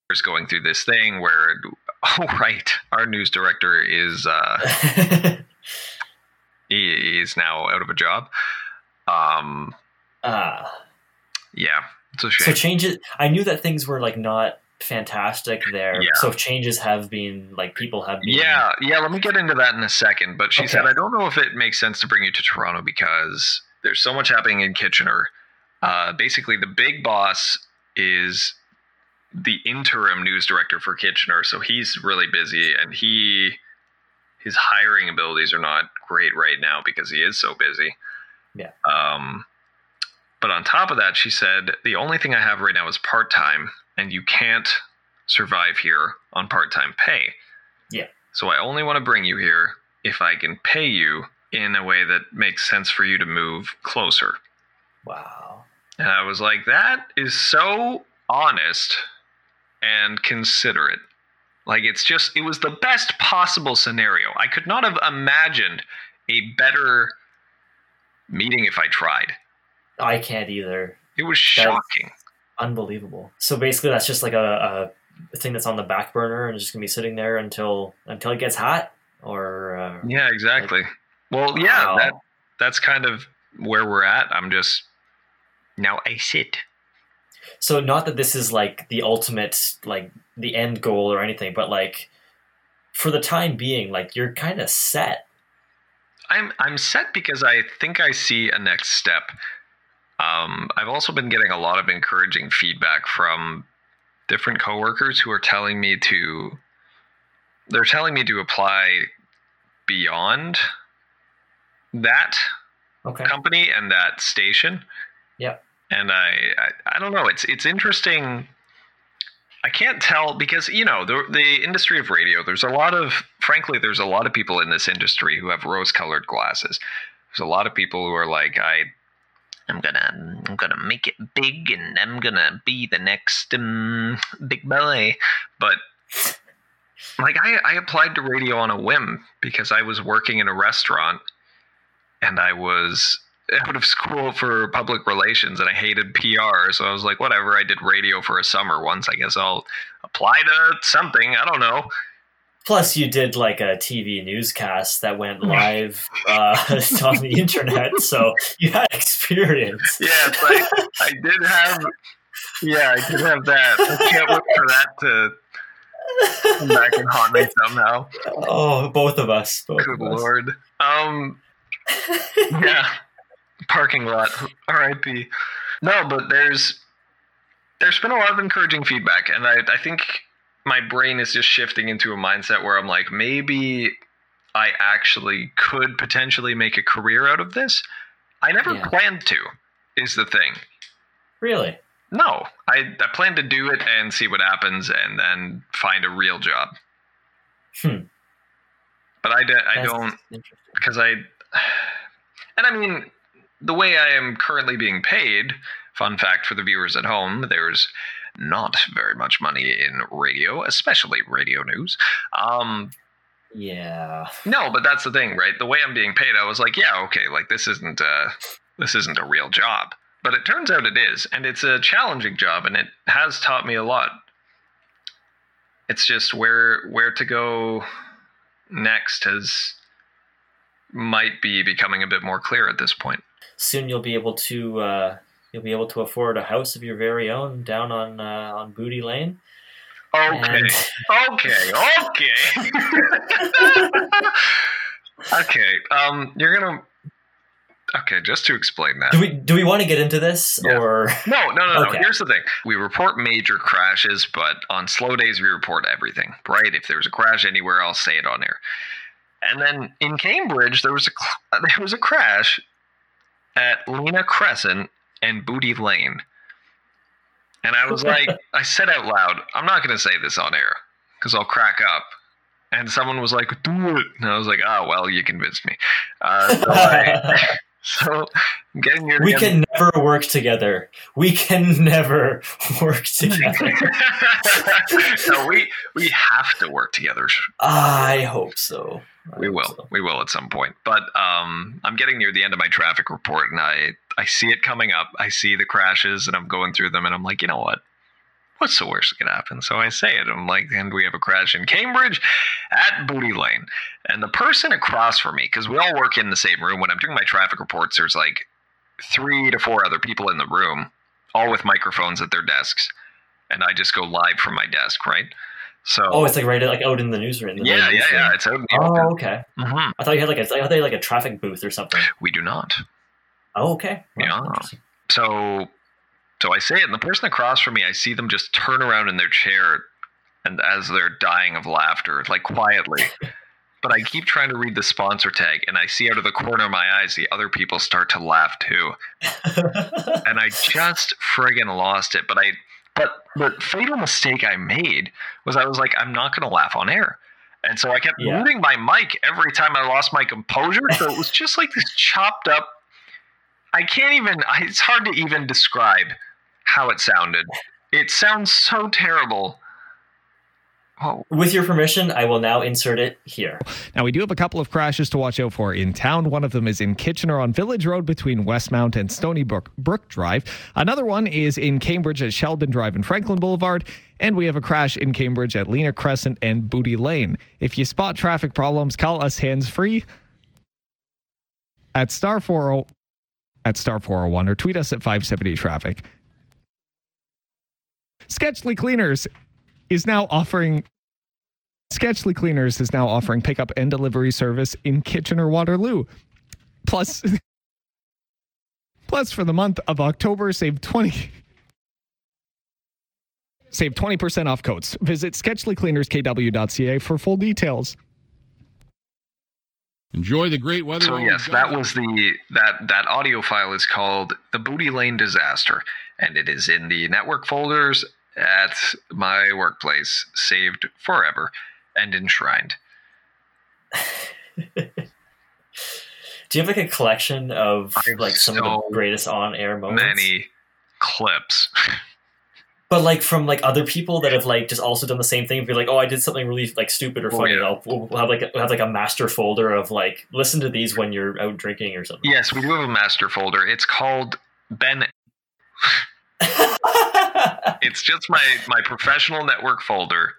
there's going through this thing where, <laughs> oh, right, our news director is. Uh, <laughs> he is now out of a job. Um, Ah. yeah, it's a so shame. changes. I knew that things were like not fantastic there. Yeah. So changes have been like people have been. yeah, yeah. Let me get into that in a second. But she Okay. said, I don't know if it makes sense to bring you to Toronto because there's so much happening in Kitchener. Uh, basically, the big boss is the interim news director for Kitchener, so he's really busy, and he his hiring abilities are not great right now because he is so busy. Yeah. Um, but on top of that, she said the only thing I have right now is part time, and you can't survive here on part time pay. Yeah. So I only want to bring you here if I can pay you in a way that makes sense for you to move closer. Wow. And I was like, that is so honest and considerate. Like, it's just, it was the best possible scenario. I could not have imagined a better meeting if I tried. I can't either. It was That's- shocking. Unbelievable. So basically, that's just like a, a thing that's on the back burner and just gonna be sitting there until until it gets hot. Or uh, Yeah, exactly. Well, yeah, Wow. that that's kind of where we're at. I'm just now I sit. so not that this is like the ultimate like the end goal or anything, but like for the time being, like you're kind of set. I'm I'm set because I think I see a next step. Um, I've also been getting a lot of encouraging feedback from different coworkers who are telling me to they're telling me to apply beyond that Okay. company and that station. Yep. And I, I I don't know, it's it's interesting I can't tell because you know the the industry of radio. There's a lot of, frankly, there's a lot of people in this industry who have rose-colored glasses. There's a lot of people who are like, I, I'm gonna, I'm gonna make it big, and I'm gonna be the next um, big boy. But like, I, I applied to radio on a whim because I was working in a restaurant, and I was out of school for public relations and I hated PR. So I was like, whatever. I did radio for a summer once. I guess I'll apply to something. I don't know. Plus, you did like a TV newscast that went <laughs> live uh, <laughs> on the internet, so you had experience. <laughs> Yeah, like, I did have. Yeah, I did have that. I can't wait for that to come back and haunt me somehow. Oh, both of us. Both Good of us. lord. Um. Yeah. Parking lot. <laughs> R.I.P. No, but there's there's been a lot of encouraging feedback, and I I think my brain is just shifting into a mindset where I'm like, maybe I actually could potentially make a career out of this. I never Yeah. planned to, is the thing. Really? No, I, I plan to do it and see what happens and then find a real job. Hmm. But I, d- I don't, because I, <sighs> and I mean, the way I am currently being paid, fun fact for the viewers at home, there's not very much money in radio, especially radio news. Um, Yeah. no, but that's the thing, right? The way I'm being paid, I was like, yeah, okay, like this isn't uh this isn't a real job. But it turns out it is, and it's a challenging job and it has taught me a lot. It's just where where to go next has might be becoming a bit more clear at this point. Soon you'll be able to uh, you'll be able to afford a house of your very own down on uh, on Booty Lane. Okay. And Okay, okay. <laughs> okay. Um you're gonna Okay, just to explain that. do we do we want to get into this Yeah. or No, no, no, no. Okay. Here's the thing. We report major crashes, but on slow days we report everything, right? If there's a crash anywhere, I'll say it on air. And then in Cambridge, there was a there was a crash at Lena Crescent and Booty Lane. And I was like, I said out loud, I'm not going to say this on air because I'll crack up. And someone was like, do it. And I was like, oh, well, you convinced me. Uh, so, I, <laughs> <laughs> <laughs> so getting near the we can never work together. We can <laughs> never work together. <laughs> no, we we have to work together. I hope so. I We hope will. so. We will at some point. But um, I'm getting near the end of my traffic report, and I I see it coming up. I see the crashes, and I'm going through them, and I'm like, you know what? What's the worst that could happen? So I say it. I'm like, and we have a crash in Cambridge at Booty Lane, and the person across from me, because we all work in the same room. When I'm doing my traffic reports, there's like three to four other people in the room, all with microphones at their desks, and I just go live from my desk, right? So Oh, it's like right like out in the newsroom. the yeah, yeah, newsroom. yeah. It's out in the Oh, open. okay. hmm I thought you had like a, I thought you had like a traffic booth or something. We do not. Oh, okay. Well, Yeah. So, so I say it, and the person across from me, I see them just turn around in their chair, and as they're dying of laughter, like quietly. <laughs> but I keep trying to read the sponsor tag, and I see out of the corner of my eyes the other people start to laugh too, <laughs> and I just friggin' lost it. But I, but the fatal mistake I made was I was like, I'm not gonna laugh on air. And so I kept Yeah. muting my mic every time I lost my composure. So it was just like this chopped up. I can't even. It's hard to even describe how it sounded. It sounds so terrible. Oh, With your permission, I will now insert it here. Now, we do have a couple of crashes to watch out for in town. One of them is in Kitchener on Village Road between Westmount and Stony Brook, Brook Drive. Another one is in Cambridge at Sheldon Drive and Franklin Boulevard. And we have a crash in Cambridge at Lena Crescent and Booty Lane. If you spot traffic problems, call us hands free at star 40 at star 401 or tweet us at 570 traffic. Sketchly Cleaners is now offering Sketchly Cleaners is now offering pickup and delivery service in Kitchener Waterloo. Plus Plus for the month of October save 20 Save 20% off coats. Visit sketchlycleanerskw.ca for full details. Enjoy the great weather. so yes, that was the that that audio file is called the Booty Lane Disaster, and it is in the network folders at my workplace, saved forever and enshrined. <laughs> Do you have like a collection of like some of the greatest on-air moments? Many clips. <laughs> but like from like other people that have like just also done the same thing, be like, oh, I did something really like stupid or Oh, funny. yeah. I'll we'll we'll have like a, we'll have like a master folder of like listen to these when you're out drinking or something. Yes, we do have a master folder. It's called Ben. <laughs> It's just my my professional network folder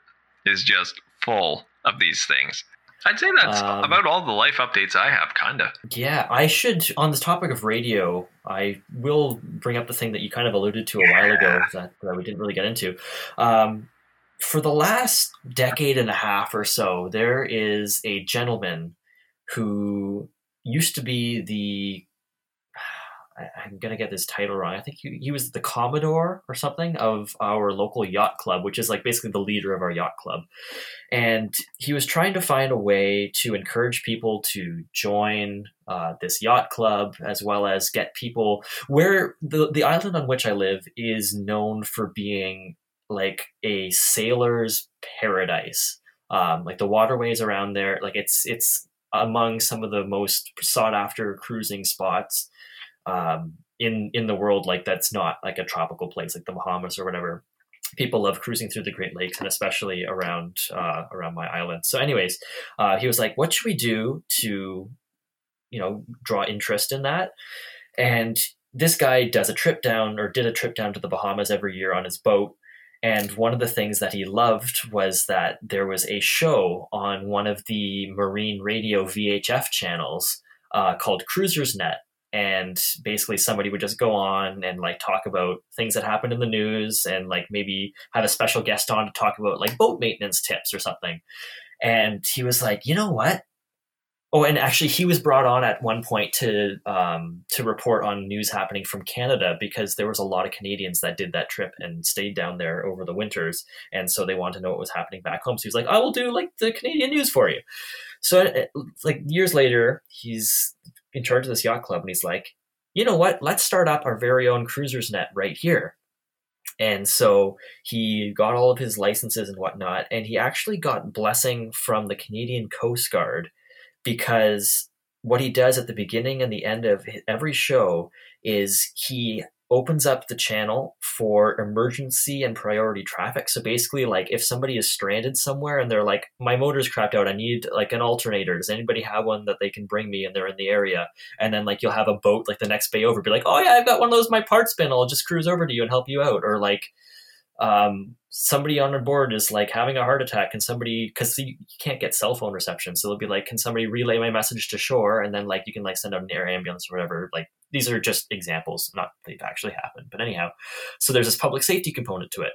is just full of these things. I'd say that's Um, about all the life updates I have, kinda. Yeah, I should. On the topic of radio, I will bring up the thing that you kind of alluded to a while ago that, that we didn't really get into. Um, for the last decade and a half or so, there is a gentleman who used to be the. I- I'm gonna get this title wrong. I think he, he was the commodore or something of our local yacht club, which is like basically the leader of our yacht club. And he was trying to find a way to encourage people to join uh, this yacht club as well as get people where the, the island on which i live is known for being like a sailor's paradise. Um, like the waterways around there like it's it's among some of the most sought after cruising spots um, in in the world like that's not like a tropical place like the bahamas or whatever people love cruising through the Great Lakes and especially around uh, around my island. So, anyways, uh, he was like, "What should we do to, you know, draw interest in that?" And this guy does a trip down or did a trip down to the Bahamas every year on his boat. And one of the things that he loved was that there was a show on one of the marine radio VHF channels uh, called Cruisers Net and basically somebody would just go on and like talk about things that happened in the news and like maybe have a special guest on to talk about like boat maintenance tips or something. And he was like you know what? Oh and actually he was brought on at one point to um, to report on news happening from canada because there was a lot of canadians that did that trip and stayed down there over the winters and so they wanted to know what was happening back home. So he was like i will do like the canadian news for you. So uh, like years later he's in charge of this yacht club and he's like you know what? Let's start up our very own cruisers net right here. And so he got all of his licenses and whatnot and he actually got blessing from the canadian coast guard because what he does at the beginning and the end of every show is he opens up the channel for emergency and priority traffic. So basically, like if somebody is stranded somewhere and they're like, "My motor's crapped out. I need like an alternator. Does anybody have one that they can bring me?" And they're in the area, and then like you'll have a boat like the next bay over, be like, "Oh yeah, I've got one of those. My parts bin. I'll just cruise over to you and help you out." Or like um, somebody on a board is like having a heart attack and somebody because you, can't get cell phone reception. So they'll be like can somebody relay my message to shore? And then like you can like send out an air ambulance or whatever. Like these are just examples. Not they've actually happened but anyhow. So there's this public safety component to it.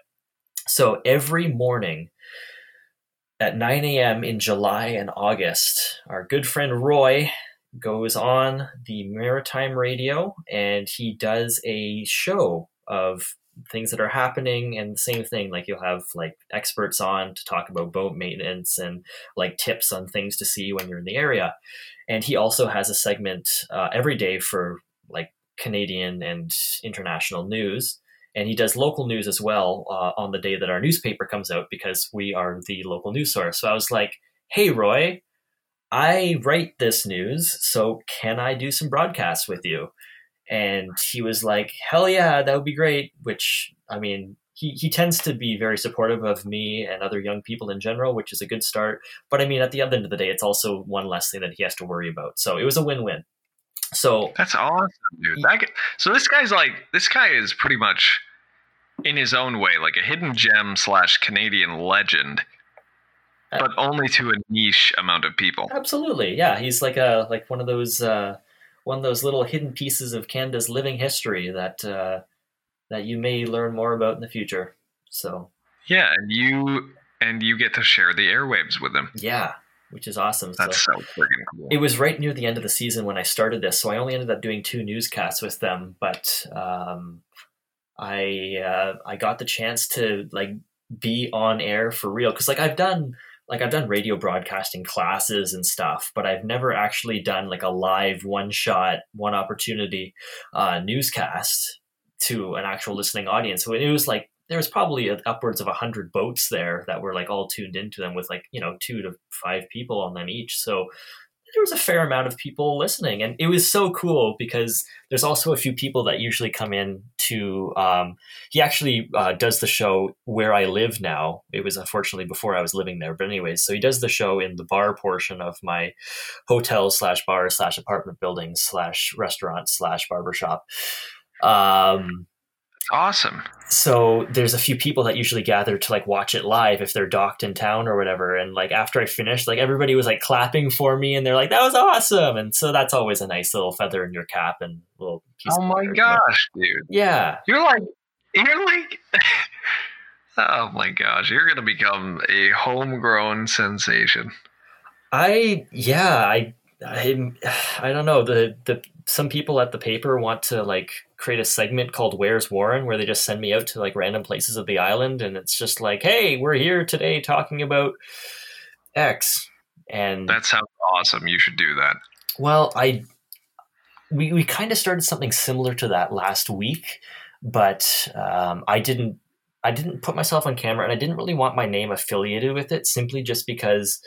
So every morning at 9 a.m in july and august our good friend roy goes on the maritime radio and he does a show of things that are happening and the same thing like you'll have like experts on to talk about boat maintenance and like tips on things to see when you're in the area. And he also has a segment uh, every day for like canadian and international news. And he does local news as well uh, on the day that our newspaper comes out because we are the local news source. So i was like hey roy i write this news so can i do some broadcasts with you and he was like hell yeah that would be great which i mean he, he tends to be very supportive of me and other young people in general which is a good start but i mean at the end of the day it's also one less thing that he has to worry about so it was a win-win so That's awesome, dude. That, so this guy's like, this guy is pretty much, in his own way, like a hidden gem slash Canadian legend, Uh, but only to a niche amount of people. absolutely yeah he's like a like one of those uh one of those little hidden pieces of canada's living history that uh that you may learn more about in the future so Yeah, and you and you get to share the airwaves with them. yeah which is awesome That's so friggin' cool. it was right near the end of the season when I started this, so I only ended up doing two newscasts with them. But um, I uh, I got the chance to like be on air for real because like I've done like I've done radio broadcasting classes and stuff, but I've never actually done like a live one shot one opportunity uh, newscast to an actual listening audience. So it was like there was probably upwards of a hundred boats there that were like all tuned into them with like you know two to five people on them each. So there was a fair amount of people listening, and it was so cool because there's also a few people that usually come in to. Um, he actually uh, does the show where I live now. It was unfortunately before I was living there, but anyways, so he does the show in the bar portion of my hotel slash bar slash apartment building slash restaurant slash barbershop. Um, Awesome. so there's a few people that usually gather to like watch it live if they're docked in town or whatever and like after i finished like everybody was like clapping for me and they're like that was awesome and so that's always a nice little feather in your cap and little piece Oh my gosh, dude. yeah You're like, you're like, <laughs> oh my gosh, you're gonna become a homegrown sensation. i yeah i i <sighs> i don't know the the some people at the paper want to like create a segment called where's warren where they just send me out to like random places of the island and it's just like hey we're here today talking about x and That sounds awesome. You should do that. Well, I we we kind of started something similar to that last week, but um, I didn't I didn't put myself on camera, and I didn't really want my name affiliated with it, simply just because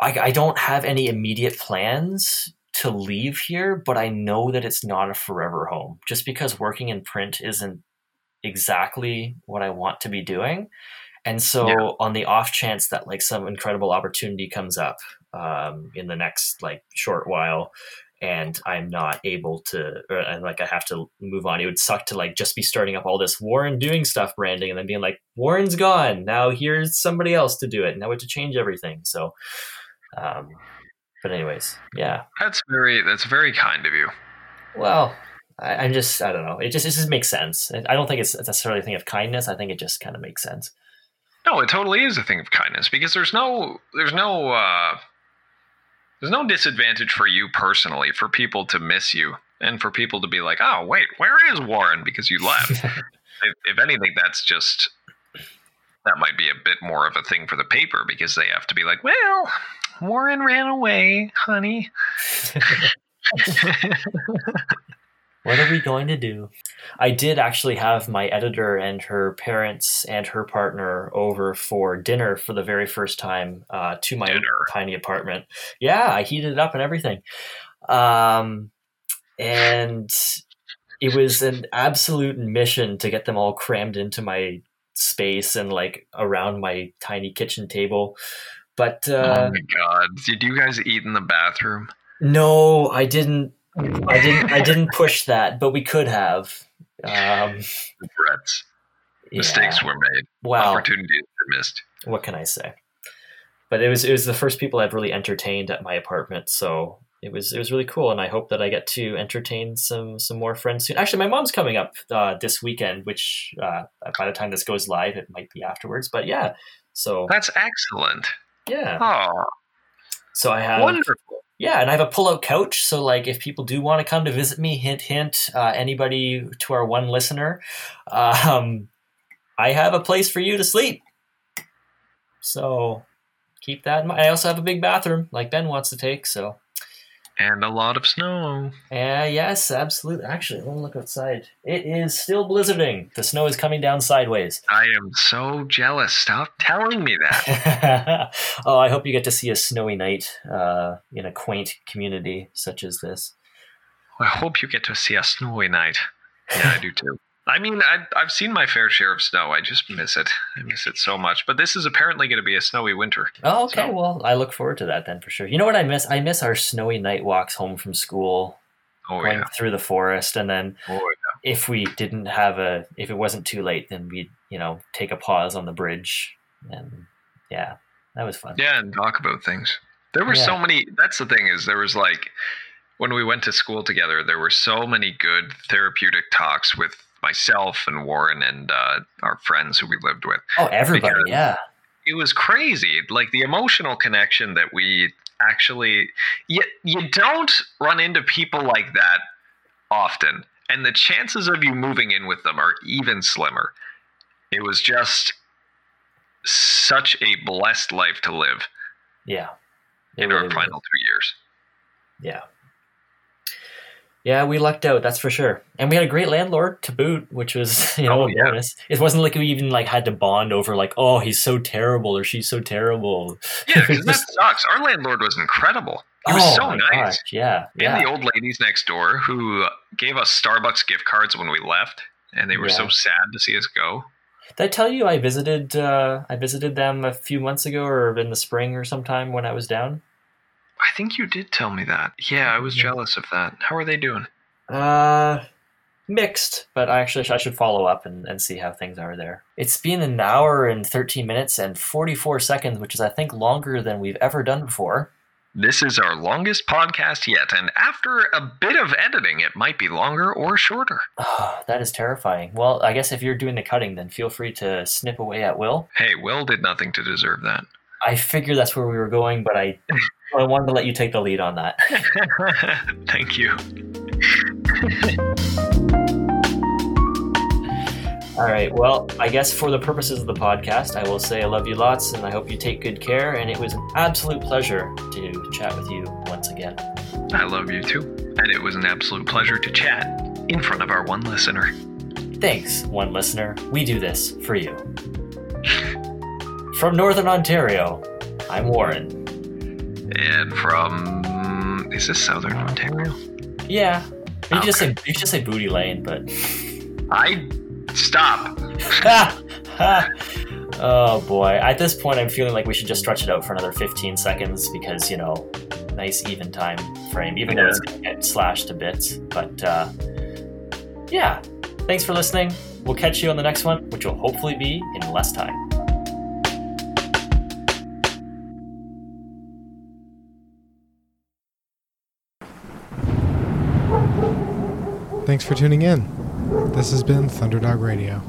I, I don't have any immediate plans to leave here, but I know that it's not a forever home. Just because working in print isn't exactly what I want to be doing. And so, Yeah. on the off chance that like some incredible opportunity comes up um, in the next like short while, and I'm not able to, or and like I have to move on, it would suck to like just be starting up all this Warren doing stuff branding, and then being like, Warren's gone. Now here's somebody else to do it. Now we have to change everything. So, um, but anyways, yeah. That's very that's very kind of you. Well, I, I'm just I don't know. It just it just makes sense. I don't think it's necessarily a thing of kindness. I think it just kind of makes sense. No, it totally is a thing of kindness because there's no there's no uh there's no disadvantage for you personally for people to miss you and for people to be like, "Oh, wait, where is Warren because you left?" <laughs> if, if anything, that's just that might be a bit more of a thing for the paper because they have to be like, "Well, Warren ran away, honey." What are we going to do? I did actually have my editor and her parents and her partner over for dinner for the very first time uh, to my Dinner. tiny apartment. Yeah, I heated it up and everything. Um, and it was an absolute mission to get them all crammed into my space and like around my tiny kitchen table. But uh, oh my god! Did you guys eat in the bathroom? no, I didn't. I didn't. I didn't push that, but we could have. Um, Regrets. Mistakes yeah. were made. Wow. Opportunities were missed. What can I say? But it was it was the first people I've really entertained at my apartment, so it was it was really cool, and I hope that I get to entertain some some more friends soon. Actually, my mom's coming up uh, this weekend, which uh, by the time this goes live, it might be afterwards. But yeah, so That's excellent. Yeah, Oh, so I have wonderful. Yeah, and I have a pull-out couch, so like if people do want to come to visit me, hint, hint, uh, anybody to our one listener, um, I have a place for you to sleep. So keep that in mind. I also have a big bathroom, like Ben wants to take. So And a lot of snow. uh, yes, absolutely. Actually, let me look outside. It is still blizzarding. The snow is coming down sideways. I am so jealous. Stop telling me that. <laughs> oh, I hope you get to see a snowy night uh, in a quaint community such as this. I hope you get to see a snowy night. Yeah, I do too. I mean, I, I've seen my fair share of snow. I just miss it. I miss it so much. But this is apparently going to be a snowy winter. Oh, okay. So- Well, I look forward to that then for sure. You know what I miss? I miss our snowy night walks home from school, Oh going yeah. through the forest, and then Oh if we didn't have a, if it wasn't too late, then we'd you know take a pause on the bridge, and yeah, that was fun. yeah. And talk about things. There were Yeah. so many. That's the thing is there was like when we went to school together. There were so many good therapeutic talks with myself and Warren and uh, our friends who we lived with. Oh, everybody, Because- yeah, it was crazy like the emotional connection that we actually you, you don't run into people like that often and the chances of you moving in with them are even slimmer it was just such a blessed life to live yeah. In our final was. two years Yeah. Yeah, we lucked out, that's for sure. And we had a great landlord to boot, which was <laughs> you know Oh, yeah. bonus. It wasn't like we even like had to bond over like, oh, he's so terrible or she's so terrible. Yeah, because <laughs> that sucks. Our landlord was incredible. He was oh so my nice. gosh, yeah, And yeah. the old ladies next door who gave us Starbucks gift cards when we left, and they were so sad to see us go. Did I tell you I visited uh, I visited them a few months ago or in the spring or sometime when I was down? I think you did tell me that. Yeah, I was jealous of that. How are they doing? Uh mixed, but I actually I should follow up and, and see how things are there. It's been an hour and 13 minutes and 44 seconds, which is I think longer than we've ever done before. This is our longest podcast yet, and after a bit of editing, it might be longer or shorter. Oh, <sighs> that is terrifying. Well, I guess if you're doing the cutting, then feel free to snip away at will. Hey, Will did nothing to deserve that. I figured that's where we were going, but I I wanted to let you take the lead on that. <laughs> Thank you. <laughs> All right. Well, I guess for the purposes of the podcast, I will say I love you lots and I hope you take good care. And it was an absolute pleasure to chat with you once again. I love you too. And it was an absolute pleasure to chat in front of our one listener. Thanks, one listener. We do this for you. <laughs> From Northern Ontario, I'm Warren. And from. Is this Southern Ontario? Yeah. You could just say you should just say Booty Lane, but I. Stop. Ha! <laughs> Ha! oh boy. At this point I'm feeling like we should just stretch it out for another 15 seconds because, you know, nice even time frame, even though it's gonna get slashed to bits. But uh yeah. Thanks for listening. We'll catch you on the next one, which will hopefully be in less time. Thanks for tuning in. This has been Thunderdog Radio.